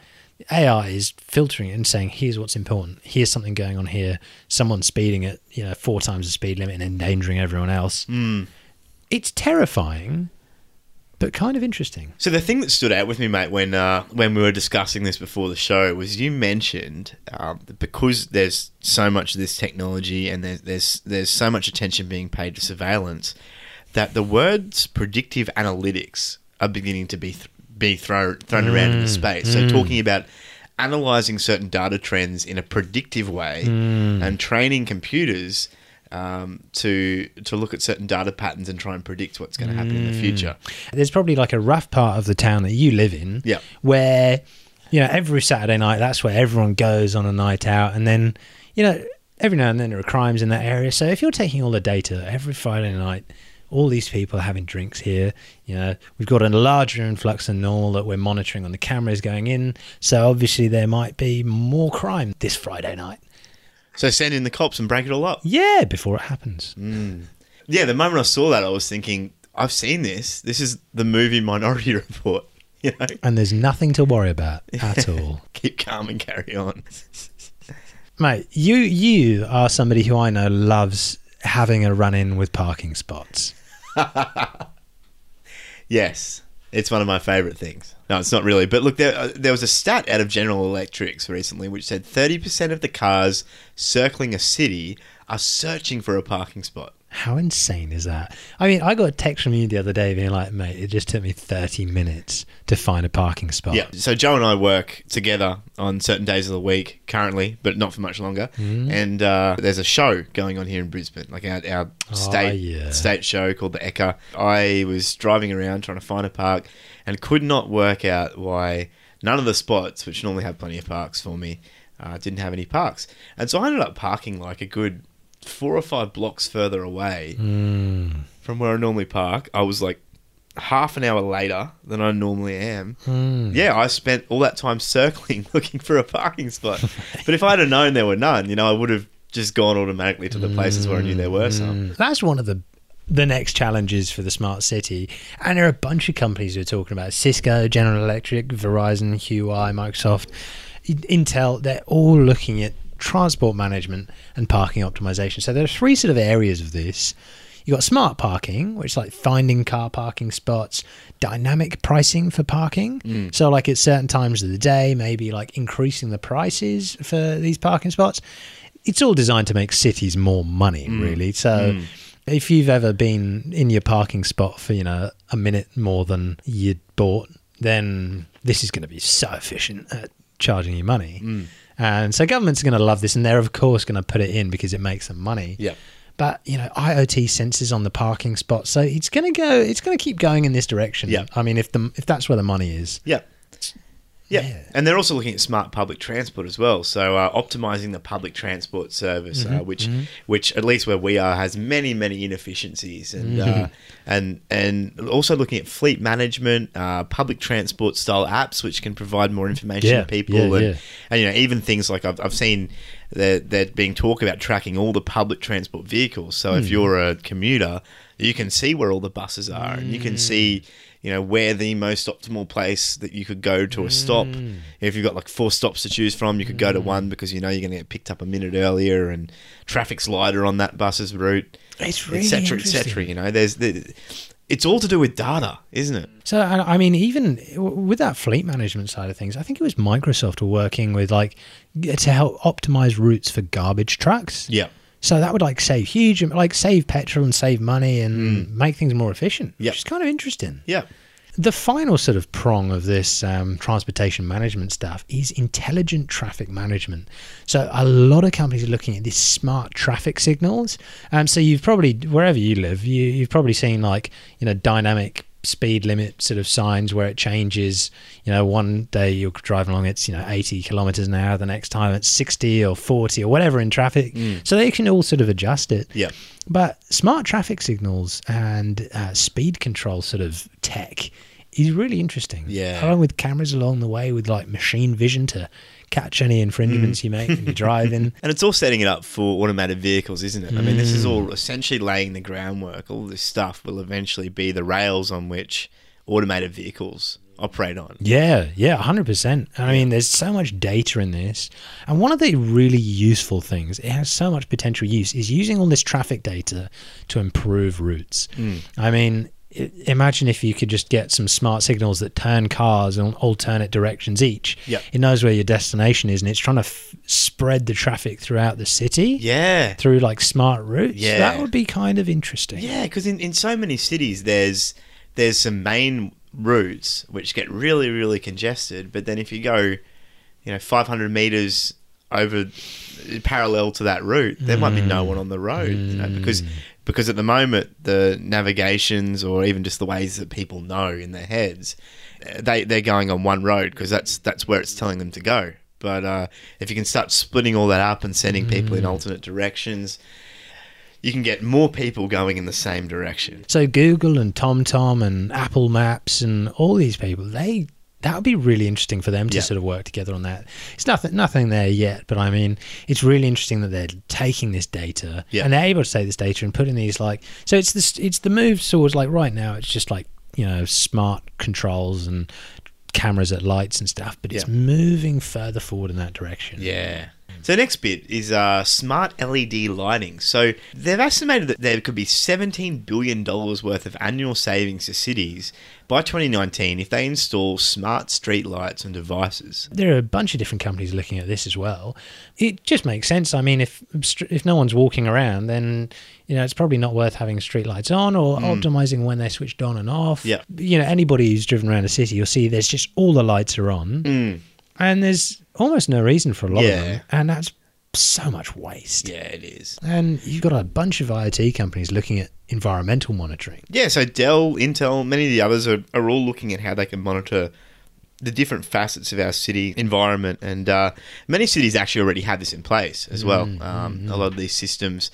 ai is filtering it and saying here's what's important. Here's something going on here. Someone's speeding at you know four times the speed limit and endangering everyone else. Mm. It's terrifying but kind of interesting So the thing that stood out with me, mate, when uh, when we were discussing this before the show, was you mentioned um, that because there's so much of this technology and there's there's there's so much attention being paid to surveillance, that the words predictive analytics are beginning to be th- be thrown thrown around in the space. So talking about analyzing certain data trends in a predictive way and training computers. Um, to to look at certain data patterns and try and predict what's going to happen in the future. there's probably like a rough part of the town that you live in Yeah. where you know every saturday night that's where everyone goes on a night out and then you know every now and then there are crimes in that area so if you're taking all the data every friday night all these people are having drinks here you know we've got a larger influx than normal that we're monitoring on the cameras going in so obviously there might be more crime this friday night So send in the cops and break it all up. yeah before it happens mm. Yeah, the moment I saw that, I was thinking, I've seen this. This is the movie Minority Report. You know, and there's nothing to worry about at all keep calm and carry on. Mate, you you are somebody who I know loves having a run in with parking spots. Yes, it's one of my favourite things. No, it's not really. But look, there, uh, there was a stat out of General Electrics recently which said 30% of the cars circling a city are searching for a parking spot. How insane is that? I mean, I got a text from you the other day being like, mate, it just took me 30 minutes to find a parking spot. Yeah. So Joe and I work together on certain days of the week currently, but not for much longer. Mm-hmm. And uh, there's a show going on here in Brisbane, like our, our state Oh, yeah. state show called the Ekka. I was driving around trying to find a park and could not work out why none of the spots, which normally have plenty of parks for me, uh, didn't have any parks. And so I ended up parking like a good four or five blocks further away Mm. from where I normally park. I was like half an hour later than I normally am. Mm. Yeah, I spent all that time circling looking for a parking spot. but if I'd have known there were none, you know, I would have just gone automatically to the places where I knew there were some. Mm. That's one of the the next challenges for the smart city. And there are a bunch of companies who are talking about. Cisco, General Electric, Verizon, Huawei, Microsoft, Intel. They're all looking at transport management and parking optimization. So there are three sort of areas of this. You've got smart parking, which is like finding car parking spots, dynamic pricing for parking. Mm. So like at certain times of the day, maybe like increasing the prices for these parking spots. It's all designed to make cities more money, mm. really. So mm. if you've ever been in your parking spot for, you know, a minute more than you'd bought, then this is going to be so efficient at charging you money. And so governments are going to love this, and they're of course going to put it in because it makes them money. Yeah. But you know, IoT sensors on the parking spot, so it's going to go. It's going to keep going in this direction. Yeah. I mean, if the if that's where the money is. Yeah. Yeah. Yeah. And they're also looking at smart public transport as well. So uh, optimizing the public transport service, uh, which which at least where we are has many many inefficiencies, and uh, and and also looking at fleet management, uh, public transport style apps which can provide more information Yeah, to people, yeah, and and you know even things like I've I've seen that that being talk about tracking all the public transport vehicles. So if you're a commuter, you can see where all the buses are, and you can see you know where the most optimal place that you could go to a stop. Hmm. If you've got like four stops to choose from, you could go to one because you know you're going to get picked up a minute earlier, and traffic's lighter on that bus's route, It's really etc., etc. You know, there's the it's all to do with data, isn't it? So, I mean, even with that fleet management side of things, I think it was Microsoft were working with like to help optimize routes for garbage trucks. Yeah. So that would like save huge, like save petrol and save money and make things more efficient. Yeah, Which is kind of interesting. Yeah. The final sort of prong of this um, transportation management stuff is intelligent traffic management. So a lot of companies are looking at these smart traffic signals. Um, so you've probably wherever you live, you, you've probably seen like you know dynamic speed limit sort of signs where it changes. You know, one day you're driving along, it's you know 80 kilometers an hour. The next time it's 60 or 40 or whatever in traffic. So they can all sort of adjust it. Yeah. But smart traffic signals and uh, speed control sort of tech is really interesting. Yeah. Along with cameras along the way with like machine vision to catch any infringements Mm. you make when you're driving. And it's all setting it up for automated vehicles, isn't it? I mean, this is Mm. all essentially laying the groundwork. All this stuff will eventually be the rails on which automated vehicles operate on. Yeah, yeah, 100%. I mean, there's so much data in this. And one of the really useful things, it has so much potential use, is using all this traffic data to improve routes. I mean, imagine if you could just get some smart signals that turn cars in alternate directions each. Yep. It knows where your destination is and it's trying to f- spread the traffic throughout the city Yeah. through like smart routes. Yeah. That would be kind of interesting. Yeah, because in, in so many cities, there's there's some main routes which get really really congested. But then if you go, you know, 500 meters over parallel to that route, there might be no mm. one on the road. You know, because mm. Because at the moment the navigations or even just the ways that people know in their heads, uh, they they're going on one road because that's that's where it's telling them to go. But uh, if you can start splitting all that up and sending people in alternate directions, you can get more people going in the same direction. So Google and TomTom and Apple Maps and all these people, they that would be really interesting for them to Yeah. sort of work together on that. It's nothing nothing there yet, but I mean, it's really interesting that they're taking this data Yeah. and they're able to take this data and putting these like so it's this it's the move towards like right now it's just like you know smart controls and cameras at lights and stuff, but it's moving further forward in that direction. Yeah. So next bit is uh, smart LED lighting. So they've estimated that there could be seventeen billion dollars worth of annual savings to cities by 2019 if they install smart street lights and devices. there are a bunch of different companies looking at this as well. It just makes sense. I mean, if if no one's walking around, then you know it's probably not worth having streetlights on or optimizing when they're switched on and off. Yeah. you know, anybody who's driven around a city, you'll see there's just all the lights are on, and there's almost no reason for a lot of. Yeah. them, and that's so much waste. Yeah, it is. And you've got a bunch of IoT companies looking at environmental monitoring. Yeah, so Dell, Intel, many of the others are, are all looking at how they can monitor the different facets of our city environment. And uh, many cities actually already have this in place as well. Um, A lot of these systems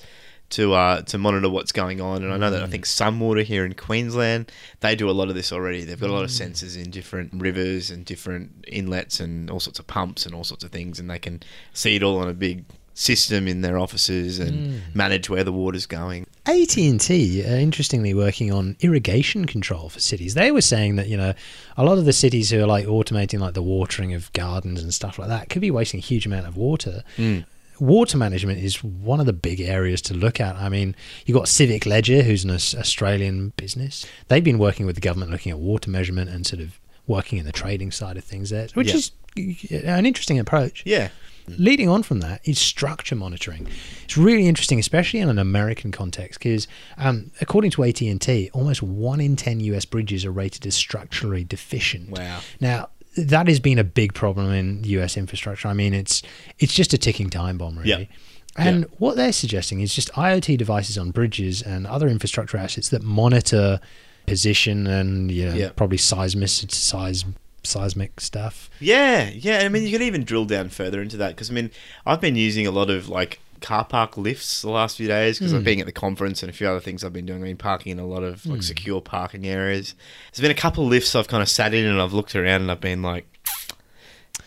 to uh, to monitor what's going on. And I know that I mm. think Sunwater here in Queensland, they do a lot of this already. They've got a lot of mm. sensors in different rivers and different inlets and all sorts of pumps and all sorts of things. And they can see it all on a big system in their offices and mm. manage where the water's going. AT&T are interestingly working on irrigation control for cities. They were saying that, you know, a lot of the cities who are like automating like the watering of gardens and stuff like that could be wasting a huge amount of water. Water management is one of the big areas to look at. I mean, you've got Civic Ledger, who's an Australian business. They've been working with the government looking at water measurement and sort of working in the trading side of things there, which Yeah. is an interesting approach. Yeah. Leading on from that is structure monitoring. It's really interesting, especially in an American context, because um, according to AT and T, almost one in ten US bridges are rated as structurally deficient. Wow. Now that has been a big problem in US infrastructure. I mean, it's it's just a ticking time bomb, really. Yeah. And Yeah. what they're suggesting is just IoT devices on bridges and other infrastructure assets that monitor position and you know, Yeah. probably seismic size seismic stuff. Yeah, yeah. I mean, you can even drill down further into that because I mean, I've been using a lot of like car park lifts the last few days because I've hmm. been at the conference and a few other things I've been doing. I've been parking in a lot of like hmm. secure parking areas. There's been a couple of lifts I've kind of sat in and I've looked around and I've been like,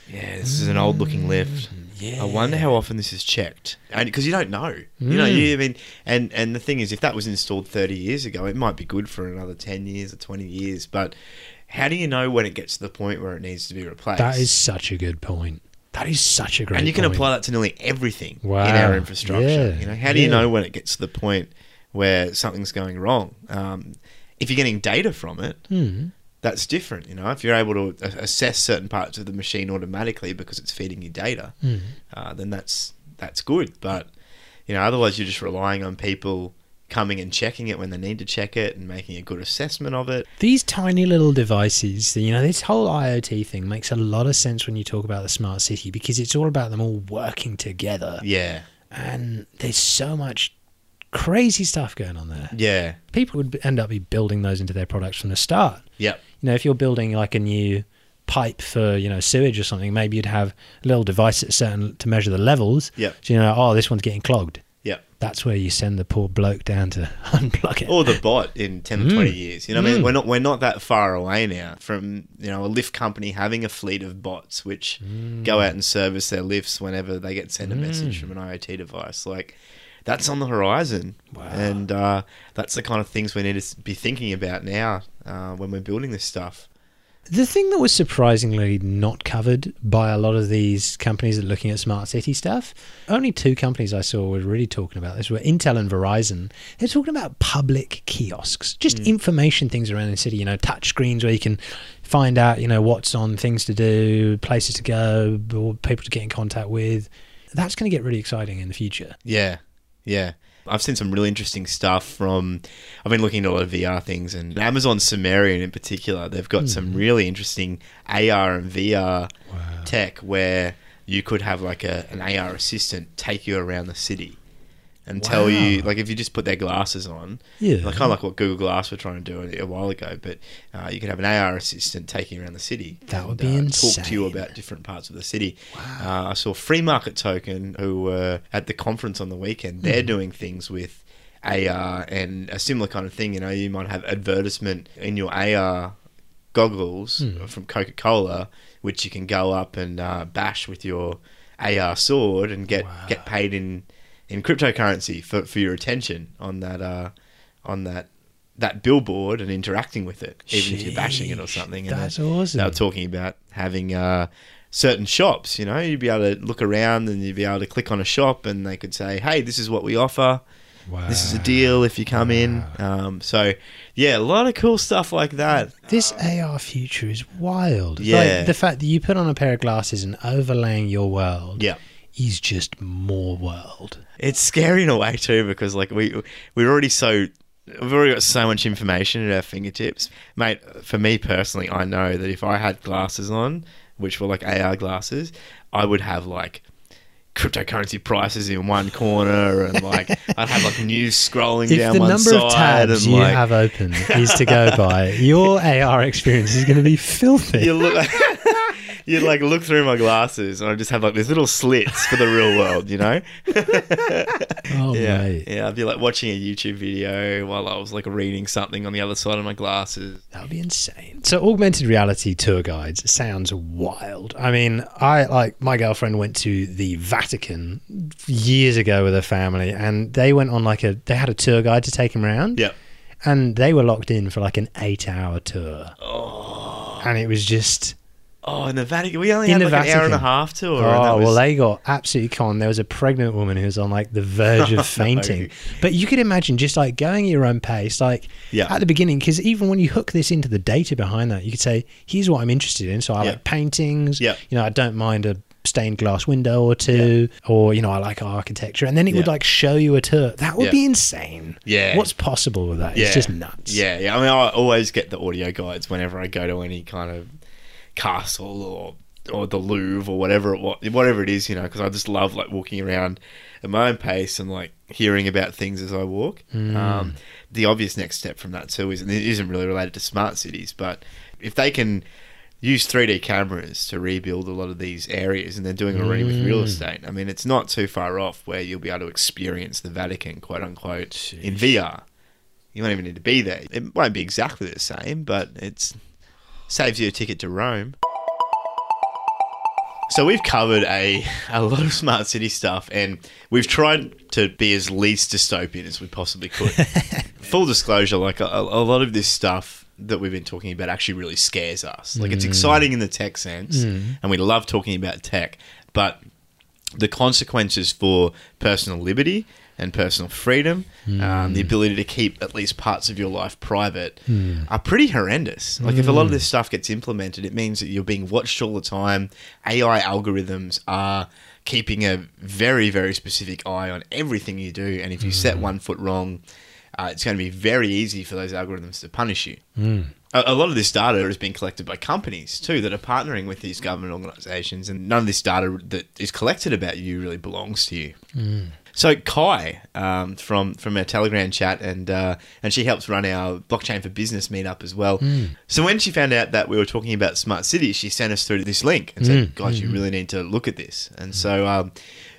yeah, this is an old looking lift. Yeah. I wonder how often this is checked, and because you don't know, you know, you I mean, and and the thing is, if that was installed thirty years ago, it might be good for another ten years or twenty years, but how do you know when it gets to the point where it needs to be replaced? That is such a good point. That is such a great and you can point. apply that to nearly everything Wow. in our infrastructure. Yeah. You know, how do you know when it gets to the point where something's going wrong? Um, if you're getting data from it, Hmm. that's different. You know, if you're able to assess certain parts of the machine automatically because it's feeding you data, Hmm. uh, then that's that's good. But you know, otherwise you're just relying on people coming and checking it when they need to check it and making a good assessment of it. These tiny little devices, you know, this whole IoT thing makes a lot of sense when you talk about the smart city because it's all about them all working together. Yeah, And there's so much crazy stuff going on there. yeah, People would end up be building those into their products from the start. yep, You know, if you're building like a new pipe for, you know, sewage or something, maybe you'd have a little device that's certain to measure the levels. yeah So you know, oh, this one's getting clogged. That's where you send the poor bloke down to unplug it. Or the bot in ten or twenty Mm. years. You know, what I mean, Mm. we're not we're not that far away now from you know a lift company having a fleet of bots which go out and service their lifts whenever they get sent a message Mm. from an IoT device. Like that's on the horizon, Wow. and uh, that's the kind of things we need to be thinking about now uh, when we're building this stuff. The thing that was surprisingly not covered by a lot of these companies that are looking at smart city stuff, only two companies I saw were really talking about this were Intel and Verizon. They're talking about public kiosks, just hmm. information things around the city, you know, touch screens where you can find out, you know, what's on, things to do, places to go, or people to get in contact with. That's going to get really exciting in the future. Yeah, yeah. I've seen some really interesting stuff from. I've been looking at a lot of VR things, and Amazon Sumerian in particular. They've got some hmm. really interesting AR and VR tech where you could have like a an AR assistant take you around the city and tell you, like, if you just put their glasses on, Yeah. like kind of like what Google Glass were trying to do a, while ago. But uh, you could have an AR assistant taking you around the city. That would be uh, Talk to you about different parts of the city. Uh, I saw Free Market Token, who were at the conference on the weekend. They're Hmm. doing things with AR and a similar kind of thing. You know, you might have advertisement in your AR goggles Hmm. from Coca Cola, which you can go up and uh, bash with your AR sword and get Wow. get paid in in cryptocurrency for, for your attention on that uh, on that that billboard and interacting with it, even if you're bashing it or something. And That's they- awesome. they were talking about having uh, certain shops. You know, you'd be able to look around and you'd be able to click on a shop, and they could say, "Hey, this is what we offer. This is a deal if you come in." Um, so, yeah, a lot of cool stuff like that. This AR future is wild. Yeah. Like the fact that you put on a pair of glasses and overlaying your world Yeah. Is just more world. It's scary in a way too because like we we're already so we've already got so much information at our fingertips, mate. For me personally, I know that if I had glasses on, which were like AR glasses, I would have like cryptocurrency prices in one corner and like I'd have like news scrolling If down the one number side of tabs you like have open is to go by, your AR experience is going to be filthy. you look you like look through my glasses and I just have like these little slits for the real world, you know? oh, Yeah, mate. yeah. I'd be like watching a YouTube video while I was like reading something on the other side of my glasses. That would be insane. So augmented reality tour guides sounds wild. I mean, I like my girlfriend went to the Vatican years ago with her family and they went on like a they had a tour guide to take them around. Yep. And they were locked in for like an 8-hour tour. Oh. And it was just Oh, in the Vatican, we only In had the like an hour and a Vatican. half tour. Oh that well, they got absolutely con. There was a pregnant woman who was on like the verge of fainting. But you could imagine just like going at your own pace, like Yeah. at the beginning, because even when you hook this into the data behind that, you could say, "Here's what I'm interested in." So I Yeah. like paintings. Yeah. You know, I don't mind a stained glass window or two, or you know, I like architecture, and then it would like show you a tour. That would Yeah. be insane. Yeah. What's possible with that? It's just nuts. Yeah, yeah. I mean, I always get the audio guides whenever I go to any kind of castle or or the Louvre or whatever it wa- whatever it is, you know, because I just love like walking around at my own pace and like hearing about things as I walk. Hmm. Um, the obvious next step from that too is, and it isn't really related to smart cities, but if they can use 3D cameras to rebuild a lot of these areas, and they're doing it already with real Mm. estate. I mean, it's not too far off where you'll be able to experience the Vatican, quote unquote, in VR. You won't even need to be there. It won't be exactly the same, but it's saves you a ticket to Rome. So we've covered a, a lot of smart city stuff, and we've tried to be as least dystopian as we possibly could. Full disclosure, like a, a lot of this stuff that we've been talking about actually really scares us. Like it's mm. exciting in the tech sense, mm. and we love talking about tech, but the consequences for personal liberty and personal freedom, um, the hmm. ability to keep at least parts of your life private, hmm. are pretty horrendous. Like, if a lot of this hmm. stuff gets implemented, it means that you're being watched all the time. AI algorithms are keeping a very, very specific eye on everything you do. And if you set one foot wrong, uh, it's going to be very easy for those algorithms to punish you. A, a lot of this data is being collected by companies too that are partnering with these government organisations, and none of this data that is collected about you really belongs to you. So Kai um, from from our Telegram chat, and uh, and she helps run our blockchain for business meetup as well. So when she found out that we were talking about smart cities, she sent us through this link and said, "Guys, you really need to look at this." And so. Um,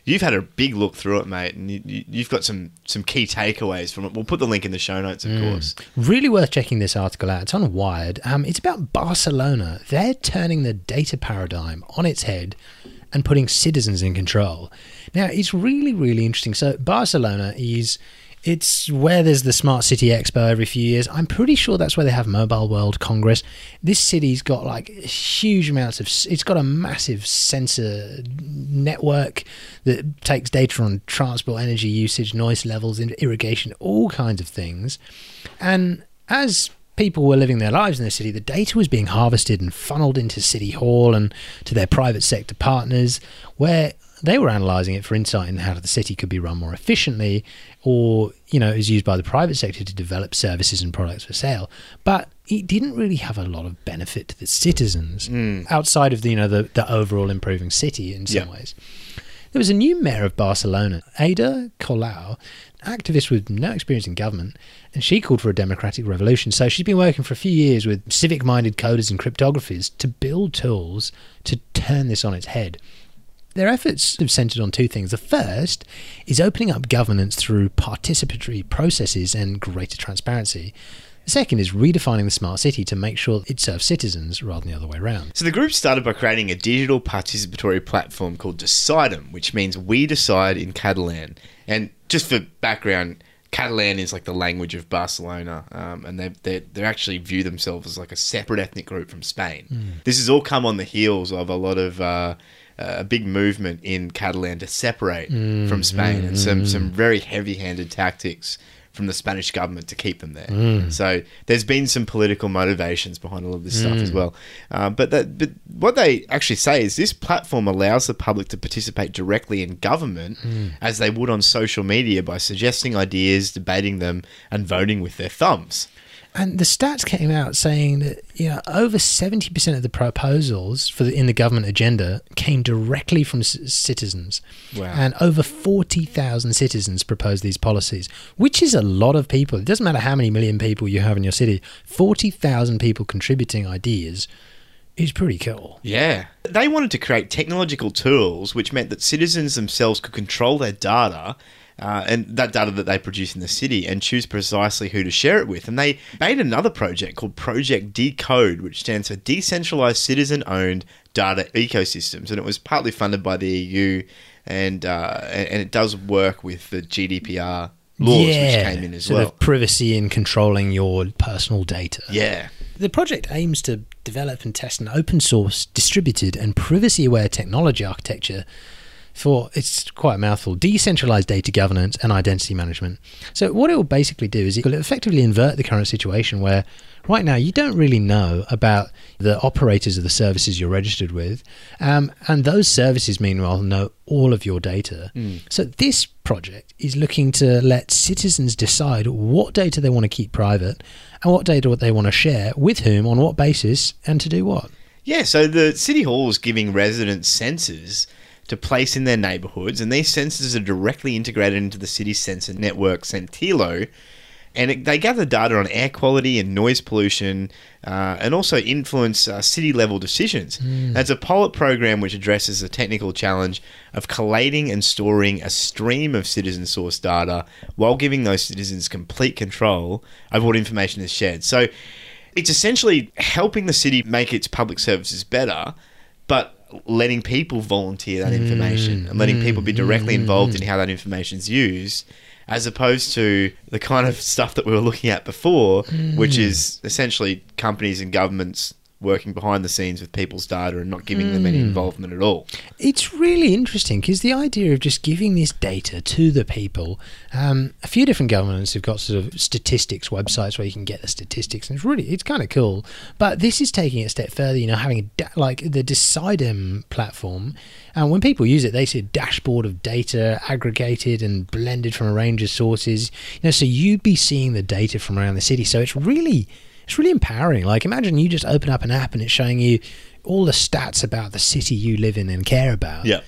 You've had a big look through it, mate, and you, you, you've got some, some key takeaways from it. We'll put the link in the show notes, of course. Really worth checking this article out. It's on Wired. Um, it's about Barcelona. They're turning the data paradigm on its head and putting citizens in control. Now, it's really, really interesting. So, Barcelona is. It's where there's the Smart City Expo every few years. I'm pretty sure that's where they have Mobile World Congress. This city's got like huge amounts of. It's got a massive sensor network that takes data on transport, energy usage, noise levels, irrigation, all kinds of things. And as people were living their lives in the city, the data was being harvested and funneled into City Hall and to their private sector partners, where they were analysing it for insight in how the city could be run more efficiently, or you know, is used by the private sector to develop services and products for sale. But it didn't really have a lot of benefit to the citizens hmm. outside of the you know the, the overall improving city in some Yeah. ways. There was a new mayor of Barcelona, Ada Colau, activist with no experience in government, and she called for a democratic revolution. So she's been working for a few years with civic minded coders and cryptographers to build tools to turn this on its head. Their efforts have centered on two things. The first is opening up governance through participatory processes and greater transparency. The second is redefining the smart city to make sure it serves citizens rather than the other way around. So the group started by creating a digital participatory platform called Decidim, which means we decide in Catalan. And just for background, Catalan is like the language of Barcelona, um, and they they they actually view themselves as like a separate ethnic group from Spain. Hmm. This has all come on the heels of a lot of. Uh, uh a big movement in Catalan to separate hmm, from Spain, hmm, and some some very heavy-handed tactics from the Spanish government to keep them there. Mm. So there's been some political motivations behind all of this stuff as mm. well. Uh, but that, but what they actually say is this platform allows the public to participate directly in government mm. as they would on social media by suggesting ideas, debating them, and voting with their thumbs. And the stats came out saying that you know over seventy percent of the proposals for the, in the government agenda came directly from c- citizens, Wow. and over forty thousand citizens proposed these policies, which is a lot of people. It doesn't matter how many million people you have in your city; forty thousand people contributing ideas is pretty cool. Yeah. They wanted to create technological tools which meant that citizens themselves could control their data. Uh, and that data that they produce in the city and choose precisely who to share it with. And they made another project called Project Decode, which stands for Decentralized Citizen Owned Data Ecosystems. And it was partly funded by the EU and, uh, and and it does work with the GDPR laws, which came in as sort well. of privacy in controlling your personal data. yeah. The project aims to develop and test an open source, distributed, and privacy aware technology architecture for it's quite a mouthful decentralized data governance and identity management. So, what it will basically do is it will effectively invert the current situation where right now you don't really know about the operators of the services you're registered with, um, and those services, meanwhile, know all of your data. So, this project is looking to let citizens decide what data they want to keep private and what data they want to share with whom, on what basis, and to do what. Yeah, so the City Hall is giving residents sensors to place in their neighbourhoods, and these sensors are directly integrated into the city's sensor network, Sentilo, and it, they gather data on air quality and noise pollution, uh, and also influence uh, city level decisions. It's a pilot program which addresses the technical challenge of collating and storing a stream of citizen source data while giving those citizens complete control over what information is shared. So it's essentially helping the city make its public services better, but letting people volunteer that information mm. and letting people be mm. directly mm. involved in how that information is used, as opposed to the kind of stuff that we were looking at before, which is essentially companies and governments working behind the scenes with people's data and not giving them any Hmm. involvement at all. It's really interesting because the idea of just giving this data to the people, um, a few different governments have got sort of statistics websites where you can get the statistics, and it's really it's kind of cool. But this is taking it a step further. You know, having a da- like the Decidim platform, and when people use it, they see a dashboard of data aggregated and blended from a range of sources. You know, so you'd be seeing the data from around the city. So it's really it's really empowering. Like imagine you just open up an app and it's showing you all the stats about the city you live in and care about. Yeah.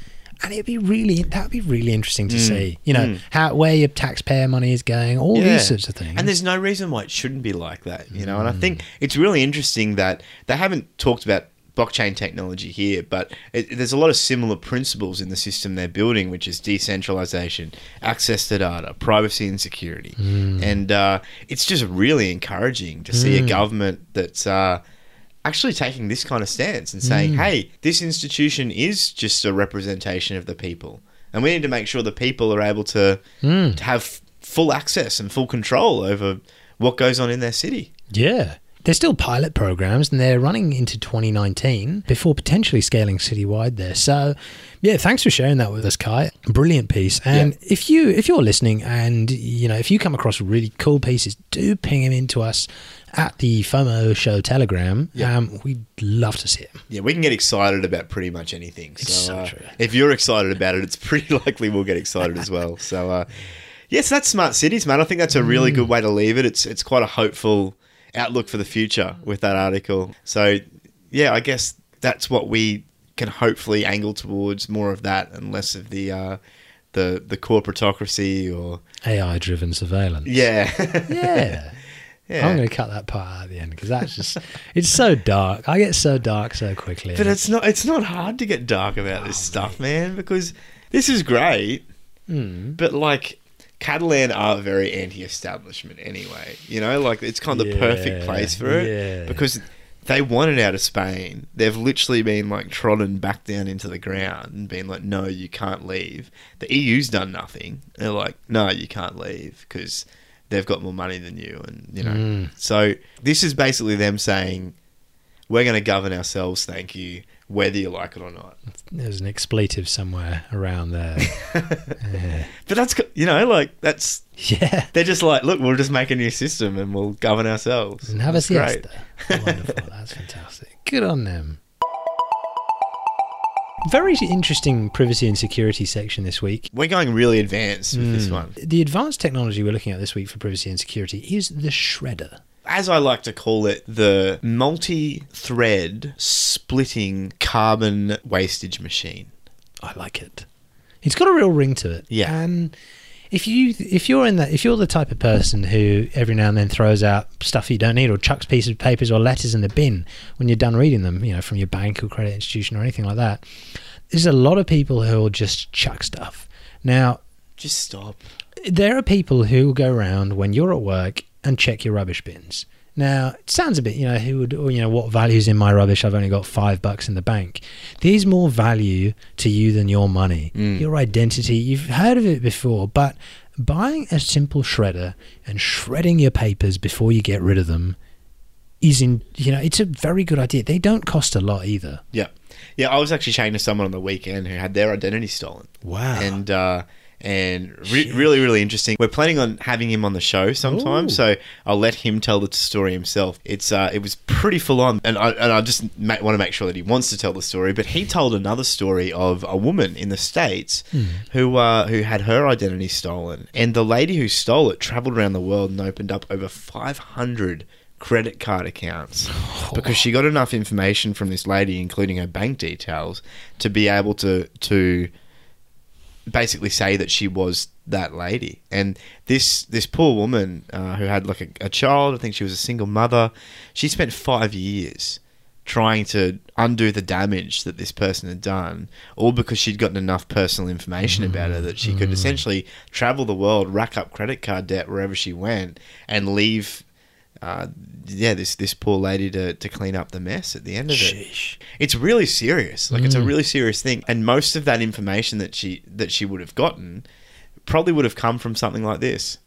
And it'd be really that'd be really interesting to Mm, see. You know, mm. how where your taxpayer money is going, all Yeah. these sorts of things. And there's no reason why it shouldn't be like that, you know. And I Mm. think it's really interesting that they haven't talked about blockchain technology here, but it, there's a lot of similar principles in the system they're building, which is decentralization, access to data, privacy and security. Mm. And uh, it's just really encouraging to see a Mm. government that's. Uh, Actually, taking this kind of stance and saying, Mm. "Hey, this institution is just a representation of the people, and we need to make sure the people are able to to have f- full access and full control over what goes on in their city. Yeah. They're still pilot programs and they're running into 2019 before potentially scaling citywide there. So, yeah, thanks for sharing that with us, Kai. Brilliant piece. And if you if you're listening and you know, if you come across really cool pieces, do ping them into us at the FOMO Show Telegram. Yeah. Um, we'd love to see them. Yeah, we can get excited about pretty much anything. It's so, so uh, true. if you're excited about it, it's pretty likely we'll get excited as well. So, uh, yes, that's smart cities, man. I think that's a really Mm. good way to leave it. It's it's quite a hopeful outlook for the future with that article. So, yeah, I guess that's what we can hopefully angle towards more of that and less of the uh, the the corporatocracy or AI driven surveillance. yeah Yeah. yeah. I'm going to cut that part out at the end because that's just, it's so dark. I get so dark so quickly. But it's not it's not hard to get dark about this stuff, man, because this is great. Mm. But like Catalan are very anti-establishment anyway. You know, like it's kind of the perfect place for it yeah. because they want it out of Spain. They've literally been like trodden back down into the ground and been like, "No, you can't leave." The EU's done nothing. They're like, "No, you can't leave because they've got more money than you," and you know. Mm. So this is basically them saying, "We're going to govern ourselves, thank you, whether you like it or not." There's an expletive somewhere around there. yeah. But that's you know like that's yeah. they're just like look we'll just make a new system and we'll govern ourselves. And have a That's great. siesta. Wonderful. That's fantastic. Good on them. Very interesting privacy and security section this week. We're going really advanced with this Mm. one. The advanced technology we're looking at this week for privacy and security is the shredder. As I like to call it, the multi-thread splitting carbon wastage machine. I like it. It's got a real ring to it. Yeah. And if you if you're in that if you're the type of person who every now and then throws out stuff you don't need or chucks pieces of papers or letters in the bin when you're done reading them, you know, from your bank or credit institution or anything like that, there's a lot of people who will just chuck stuff. Now, Just stop. there are people who will go around when you're at work and check your rubbish bins. Now, it sounds a bit, you know, who would, or, you know, what value's in my rubbish? I've only got five bucks in the bank. There's more value to you than your money, Mm. your identity. You've heard of it before, but buying a simple shredder and shredding your papers before you get rid of them is in, you know, it's a very good idea. They don't cost a lot either. Yeah, yeah. I was actually chatting to someone on the weekend who had their identity stolen. Wow. and uh, and re- really really interesting. We're planning on having him on the show sometime, Ooh. so I'll let him tell the story himself. It's uh, it was pretty full on, and I and I just ma- want to make sure that he wants to tell the story. But he told another story of a woman in the states who uh, who had her identity stolen, and the lady who stole it traveled around the world and opened up over five hundred credit card accounts because she got enough information from this lady including her bank details to be able to to basically say that she was that lady. And this this poor woman uh, who had like a, a child, I think she was a single mother. She spent five years trying to undo the damage that this person had done, all because she'd gotten enough personal information about her that she could essentially travel the world, rack up credit card debt wherever she went, and leave. Uh, yeah, this this poor lady to, to clean up the mess at the end of it it's really serious. Like it's a Mm. really serious thing, and most of that information that she that she would have gotten probably would have come from something like this.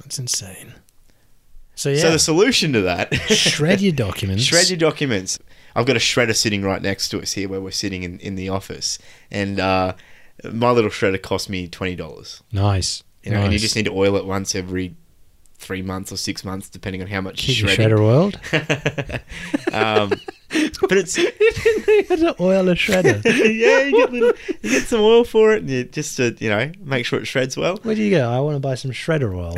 That's insane. So yeah, So the solution to that shred your documents. Shred your documents. I've got a shredder sitting right next to us here where we're sitting in, in the office. And uh, my little shredder cost me twenty dollars. Nice. You know, and you just need to oil it once every three months or six months, depending on how much keep your you're shredder oiled. um, but it's you had to oil a shredder. yeah, you get little, you get some oil for it, and you just to you know make sure it shreds well. Where do you go? I want to buy some shredder oil.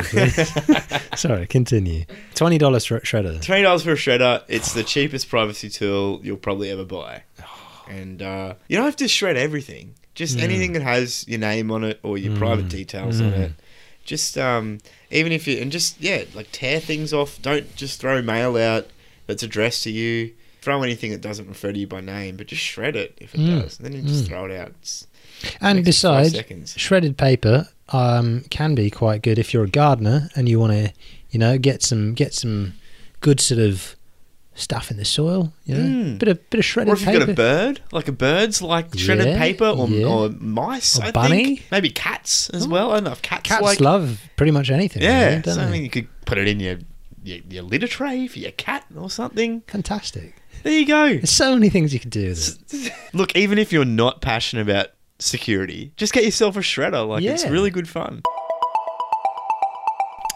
Sorry, continue. Twenty dollars for a shredder. Twenty dollars for a shredder. It's the cheapest privacy tool you'll probably ever buy, and uh, you don't have to shred everything. Just anything that has your name on it or your private details on it. Just um, even if you and just yeah, like tear things off. Don't just throw mail out that's addressed to you. Throw anything that doesn't refer to you by name, but just shred it if it does. And then you just throw it out. It's, And besides, shredded paper um, can be quite good if you're a gardener and you want to, you know, get some get some good sort of stuff in the soil. You know, Mm. bit of bit of shredded paper. or if you've paper. got a bird, like a bird's like shredded Yeah, paper, or, yeah. or mice, Or I bunny. think. Maybe cats as well. I don't know if cats, Cats like love pretty much anything. Yeah, really, so I mean, you could put it in your, your your litter tray for your cat or something. fantastic. There you go. There's so many things you can do with it. Look, even if you're not passionate about security, just get yourself a shredder. Like it's really good fun.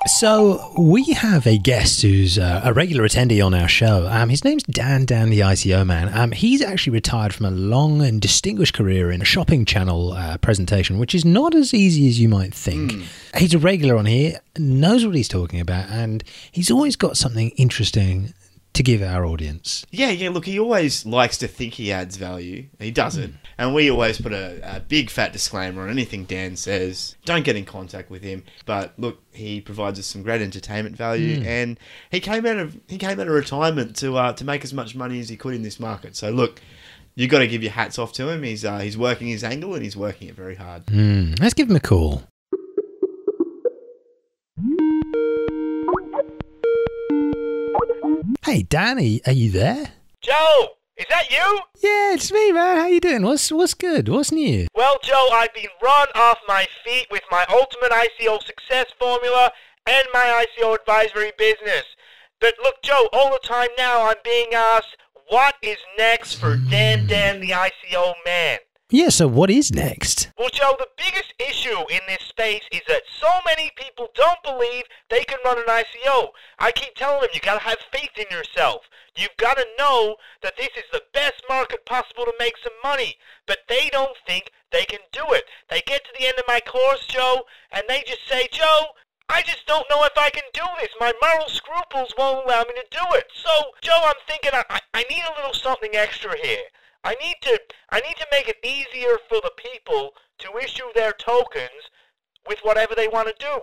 So we have a guest who's uh, a regular attendee on our show. Um, his name's Dan Dan, the ICO man. Um, he's actually retired from a long and distinguished career in a shopping channel uh, presentation, which is not as easy as you might think. He's a regular on here, knows what he's talking about, and he's always got something interesting to give our audience. Yeah, yeah. Look, he always likes to think he adds value. He doesn't, and we always put a, a big fat disclaimer on anything Dan says. Don't get in contact with him. But look, he provides us some great entertainment value, and he came out of he came out of retirement to uh, to make as much money as he could in this market. So look. You got to give your hats off to him. He's uh, he's working his angle and he's working it very hard. Hmm, let's give him a call. Hey, Danny, are you there? Joe, is that you? Yeah, it's me, man. How you doing? What's what's good? What's new? Well, Joe, I've been run off my feet with my ultimate ICO success formula and my ICO advisory business. But look, Joe, all the time now I'm being asked, what is next for Dan Dan the ICO man? Yeah, so what is next? Well, Joe, the biggest issue in this space is that so many people don't believe they can run an ICO. I keep telling them you gotta have faith in yourself. You've gotta know that this is the best market possible to make some money. But they don't think they can do it. They get to the end of my course, Joe, and they just say, Joe, I just don't know if I can do this. My moral scruples won't allow me to do it. So, Joe, I'm thinking I, I need a little something extra here. I need to I need to make it easier for the people to issue their tokens with whatever they want to do.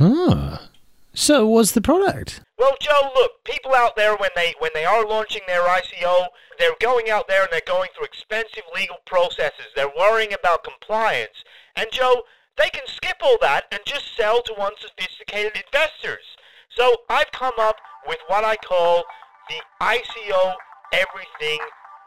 Ah. So what's the product? Well, Joe, look, people out there when they when they are launching their ICO, they're going out there and they're going through expensive legal processes. They're worrying about compliance. And Joe, they can skip all that and just sell to unsophisticated investors. So I've come up with what I call the ICO Everything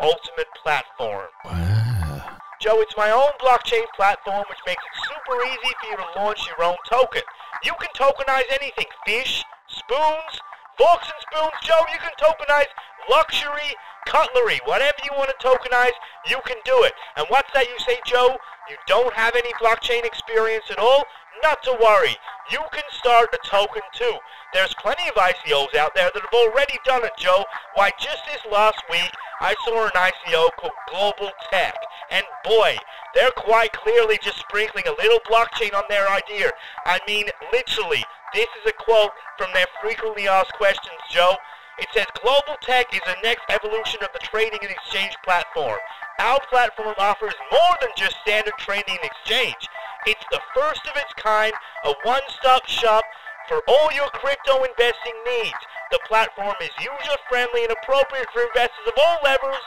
Ultimate Platform. Wow. Joe, it's my own blockchain platform which makes it super easy for you to launch your own token. You can tokenize anything fish, spoons, forks and spoons. Joe, you can tokenize luxury cutlery. Whatever you want to tokenize, you can do it. And what's that you say, Joe? You don't have any blockchain experience at all? Not to worry. You can start a token too. There's plenty of ICOs out there that have already done it, Joe. Why, just this last week, I saw an ICO called Global Tech. And boy, they're quite clearly just sprinkling a little blockchain on their idea. I mean, literally, this is a quote from their frequently asked questions, Joe. It says, Global Tech is the next evolution of the trading and exchange platform. Our platform offers more than just standard trading and exchange. It's the first of its kind, a one-stop shop for all your crypto investing needs. The platform is user-friendly and appropriate for investors of all levels,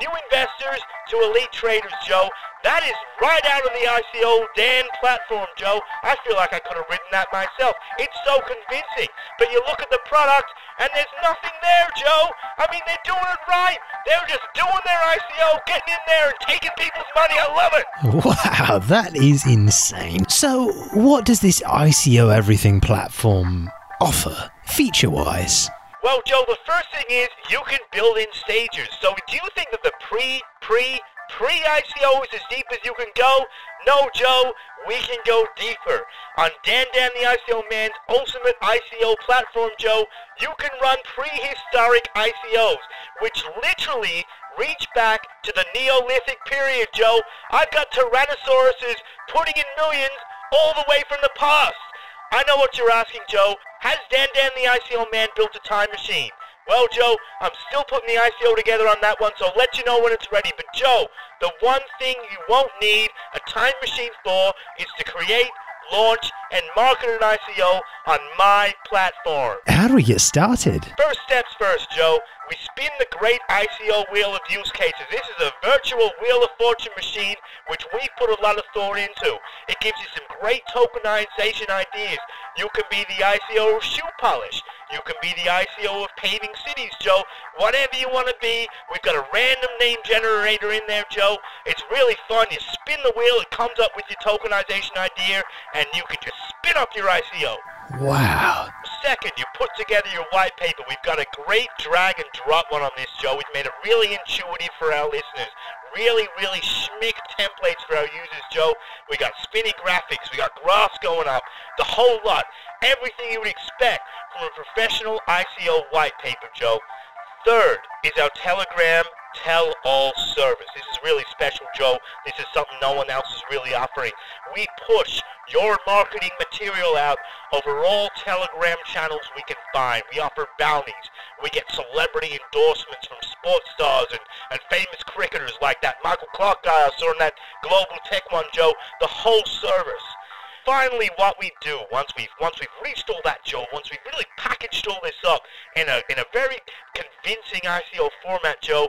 new investors to elite traders, Joe. That is right out of the ICO Dan platform, Joe. I feel like I could have written that myself. It's so convincing. But you look at the product, and there's nothing there, Joe. I mean, they're doing it right. They're just doing their ICO, getting in there and taking people's money. I love it. Wow, that is insane. So, what does this ICO Everything platform offer feature wise? Well, Joe, the first thing is you can build in stages. So do you think that the pre, pre, pre ICO is as deep as you can go? No, Joe, we can go deeper. On Dan Dan the ICO Man's ultimate ICO platform, Joe, you can run prehistoric ICOs, which literally reach back to the Neolithic period, Joe. I've got Tyrannosauruses putting in millions all the way from the past. I know what you're asking, Joe. Has Dan Dan the ICO man built a time machine? Well, Joe, I'm still putting the ICO together on that one, so I'll let you know when it's ready. But, Joe, the one thing you won't need a time machine for is to create, launch, and market an ICO on my platform. How do we get started? First steps first, Joe. We spin the great ICO wheel of use cases. This is a virtual wheel of fortune machine which we put a lot of thought into. It gives you some great tokenization ideas. You can be the ICO of shoe polish. You can be the ICO of paving cities, Joe. Whatever you want to be, we've got a random name generator in there, Joe. It's really fun. You spin the wheel, it comes up with your tokenization idea, and you can just spin up your ICO. Wow. Second, you put together your white paper. We've got a great drag and drop one on this, Joe. We've made it really intuitive for our listeners. Really, really schmick templates for our users, Joe. We got spinny graphics. We got graphs going up. The whole lot. Everything you would expect from a professional ICO white paper, Joe. Third is our Telegram tell all service. This is really special, Joe. This is something no one else is really offering. We push your marketing material out over all Telegram channels we can find. We offer bounties. We get celebrity endorsements from sports stars and, and famous cricketers like that Michael Clarke guy I saw in that Global Tech one, Joe. The whole service finally what we do once we've once we've reached all that Joe, once we've really packaged all this up in a in a very convincing ICO format, Joe,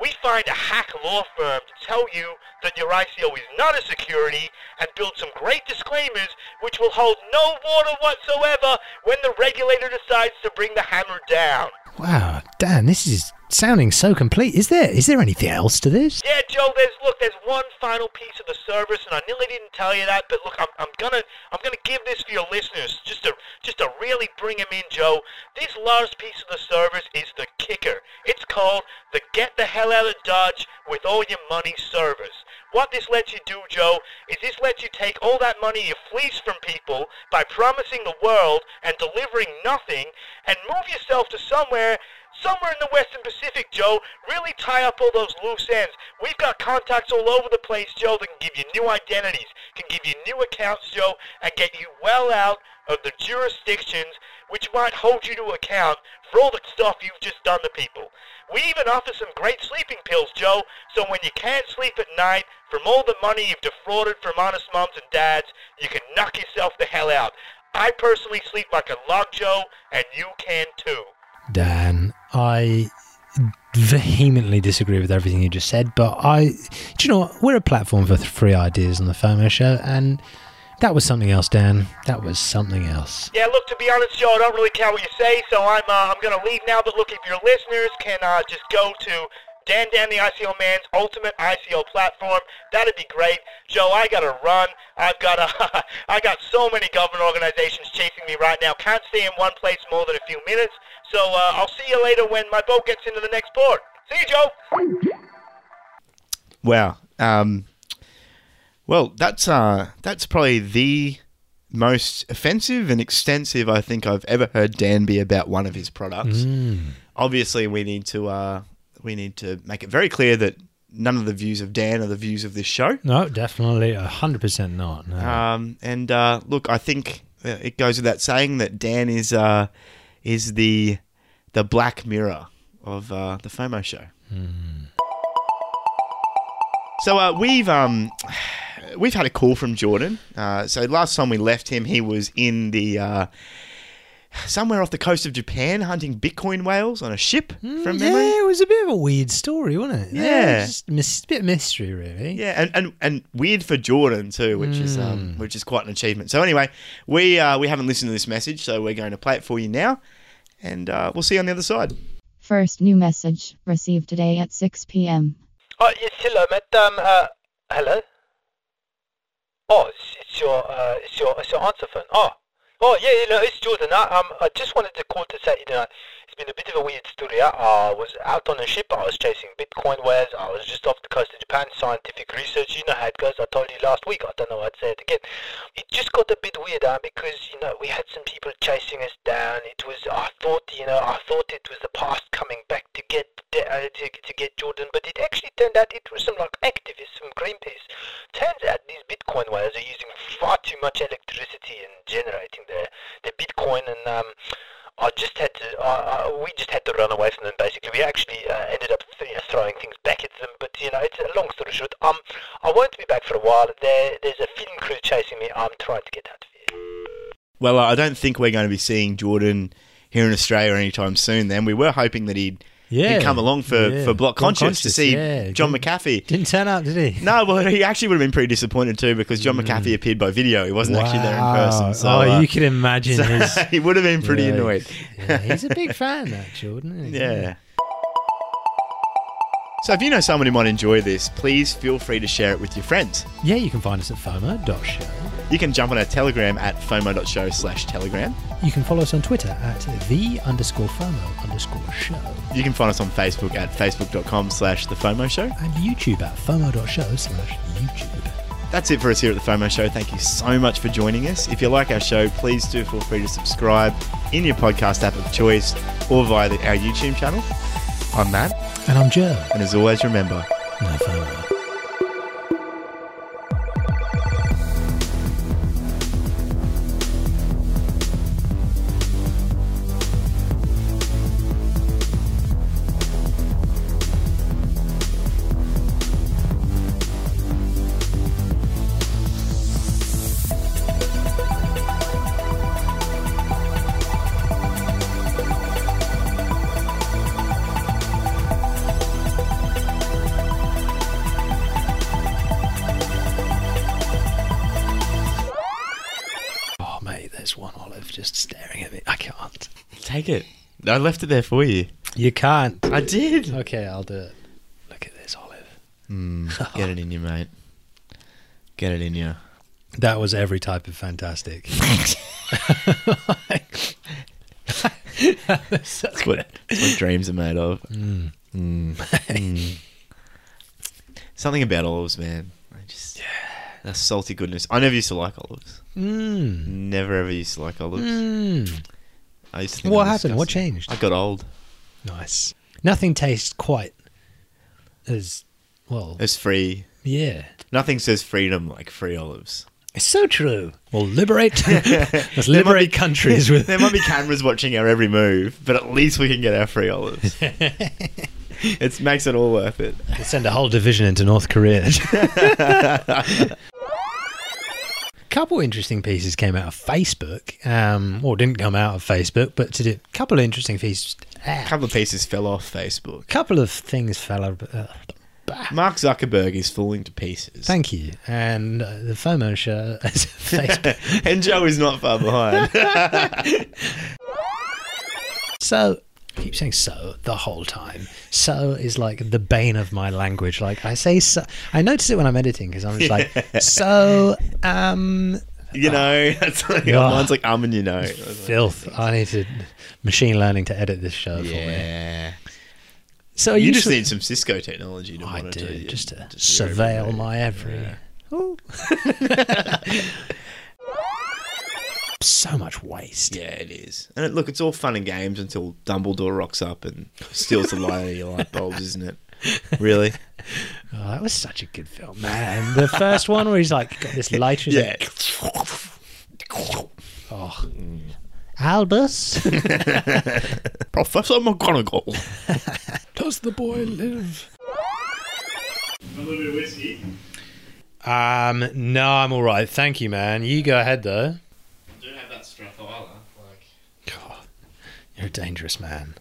we find a hack law firm to tell you that your ICO is not a security and build some great disclaimers which will hold no water whatsoever when the regulator decides to bring the hammer down. Wow, Dan, this is sounding so complete. Is there is there anything else to this? Yeah, Joe. There's look. There's one final piece of the service, and I nearly didn't tell you that. But look, I'm, I'm gonna I'm gonna give this for your listeners just to just to really bring them in, Joe. This last piece of the service is the kicker. It's called the Get the Hell Out of Dodge with All Your Money service. What this lets you do, Joe, is this lets you take all that money you fleece from people by promising the world and delivering nothing, and move yourself to somewhere somewhere in the Western Pacific, Joe. Really tie up all those loose ends. We've got contacts all over the place, Joe, that can give you new identities, can give you new accounts, Joe, and get you well out of the jurisdictions which might hold you to account for all the stuff you've just done to people. We even offer some great sleeping pills, Joe, so when you can't sleep at night from all the money you've defrauded from honest moms and dads, you can knock yourself the hell out. I personally sleep like a log, Joe, and you can too. Dan, I vehemently disagree with everything you just said, but I, do you know what? We're a platform for free ideas on the FOMO show, and that was something else, Dan. That was something else. Yeah, look, to be honest, Joe, I don't really care what you say, so I'm uh, I'm gonna leave now. But look, if your listeners can uh, just go to Dan Dan the ICO Man's ultimate ICO platform, that'd be great. Joe, I gotta run. I've got a, I got so many government organizations chasing me right now. Can't stay in one place more than a few minutes. So uh, I'll see you later when my boat gets into the next port. See you, Joe. Wow. Um, well, that's uh, that's probably the most offensive and extensive I think I've ever heard Dan be about one of his products. Mm. Obviously, we need to uh, we need to make it very clear that none of the views of Dan are the views of this show. No, definitely, hundred percent not. No. Um, and uh, look, I think uh, it goes without saying that Dan is uh, is the the Black Mirror of uh, the FOMO show. So uh, we've um, we've had a call from Jordan. Uh, so last time we left him, he was in the uh, somewhere off the coast of Japan hunting Bitcoin whales on a ship. From memory, yeah, it was a bit of a weird story, wasn't it? Yeah. just mis- bit of mystery, really. Yeah, and, and, and weird for Jordan too, which is um, which is quite an achievement. So anyway, we uh, we haven't listened to this message, so we're going to play it for you now, and uh, we'll see you on the other side. First new message received today at 6 p.m. Oh, yes, hello, madam. Uh, hello? Oh, it's, it's your, uh, it's your, it's your answer phone. Oh, Oh yeah, you know, it's Jordan. I, um, I just wanted to call to say, you know, it's been a bit of a weird story. I, I was out on a ship. I was chasing Bitcoin wares. I was just off the coast of Japan, scientific research. You know how it goes. I told you last week. I don't know. I'd say it again. It just got a bit weird, uh, because you know we had some people chasing us down. It was. I thought, you know, I thought it was the past coming back to get uh, to, to get Jordan, but it actually turned out it was some like activists from Greenpeace. Turns out these Bitcoin whales are using far too much electricity and generating their their Bitcoin, and um, I just had to. Uh, uh, we just had to run away from them. Basically, we actually uh, ended up you know, throwing things back at them. But you know, it's a long story short. Um, I won't be back for a while. There, there's a film crew chasing me. I'm trying to get out of here. Well, I don't think we're going to be seeing Jordan here in Australia anytime soon. Then we were hoping that he'd Yeah, he'd come along for, yeah. for Block Block Conscious, to see yeah. John McAfee. Didn't turn up, did he? No, well, he actually would have been pretty disappointed too because John McAfee appeared by video. He wasn't actually there in person. So, oh, uh, you can imagine so his. he would have been pretty Yeah. annoyed. Yeah, he's a big fan, Jordan. isn't he? Yeah. So if you know someone who might enjoy this, please feel free to share it with your friends. Yeah, you can find us at FOMO.show. You can jump on our Telegram at fomo.show slash telegram. You can follow us on Twitter at the underscore FOMO underscore show. You can find us on Facebook at facebook.com slash the FOMO show. And YouTube at FOMO.show slash YouTube. That's it for us here at the FOMO Show. Thank you so much for joining us. If you like our show, please do feel free to subscribe in your podcast app of choice or via the, our YouTube channel. I'm Matt, And I'm Joe. and as always, remember, No FOMO. Staring at me. I can't. take it. I left it there for you. You can't. I did. Okay, I'll do it. Look at this olive. Mm, get it in you, mate. Get it in you. That was every type of fantastic. That's what, that's what dreams are made of. Mm. Mm. Something about olives, man. I just, yeah. That salty goodness. I never used to like olives. Mm. Never ever used to like olives. Mm. I used to think What happened? What changed? I got old. Nice. Nothing tastes quite as well. It's free. Yeah. Nothing says freedom like free olives. It's so true. Well, liberate. Let's liberate countries with. There might be cameras watching our every move, but at least we can get our free olives. it makes it all worth it. Let's send a whole division into North Korea. Couple interesting pieces came out of Facebook, um, or didn't come out of Facebook, but to do a couple of interesting pieces. A A couple of pieces fell off Facebook. A couple of things fell out. Uh. Mark Zuckerberg is falling to pieces. Thank you. And uh, the FOMO show as Facebook. and Joe is not far behind. So, I keep saying so the whole time. So is like the bane of my language. Like I say so. I notice it when I'm editing because I'm just like, so, um, you know, that's like, Yeah. mine's like um and you know. filth. I need to machine learning to edit this show for me. Yeah. So You you just need some Cisco technology to I monitor do just to just surveil my every. Yeah. Ooh. so much waste. Yeah, it is. And it, look, it's all fun and games until Dumbledore rocks up and steals the light out of your light bulbs, isn't it? Really? Oh, that was such a good film, man. The first one where he's like got this light. he's Yeah. like, oh, Albus. Professor McGonagall. Does the boy live? A little bit of whiskey. Um, no, I'm all right. Thank you, man. You go ahead though. I do have that Strathisla. Like, God, you're a dangerous man.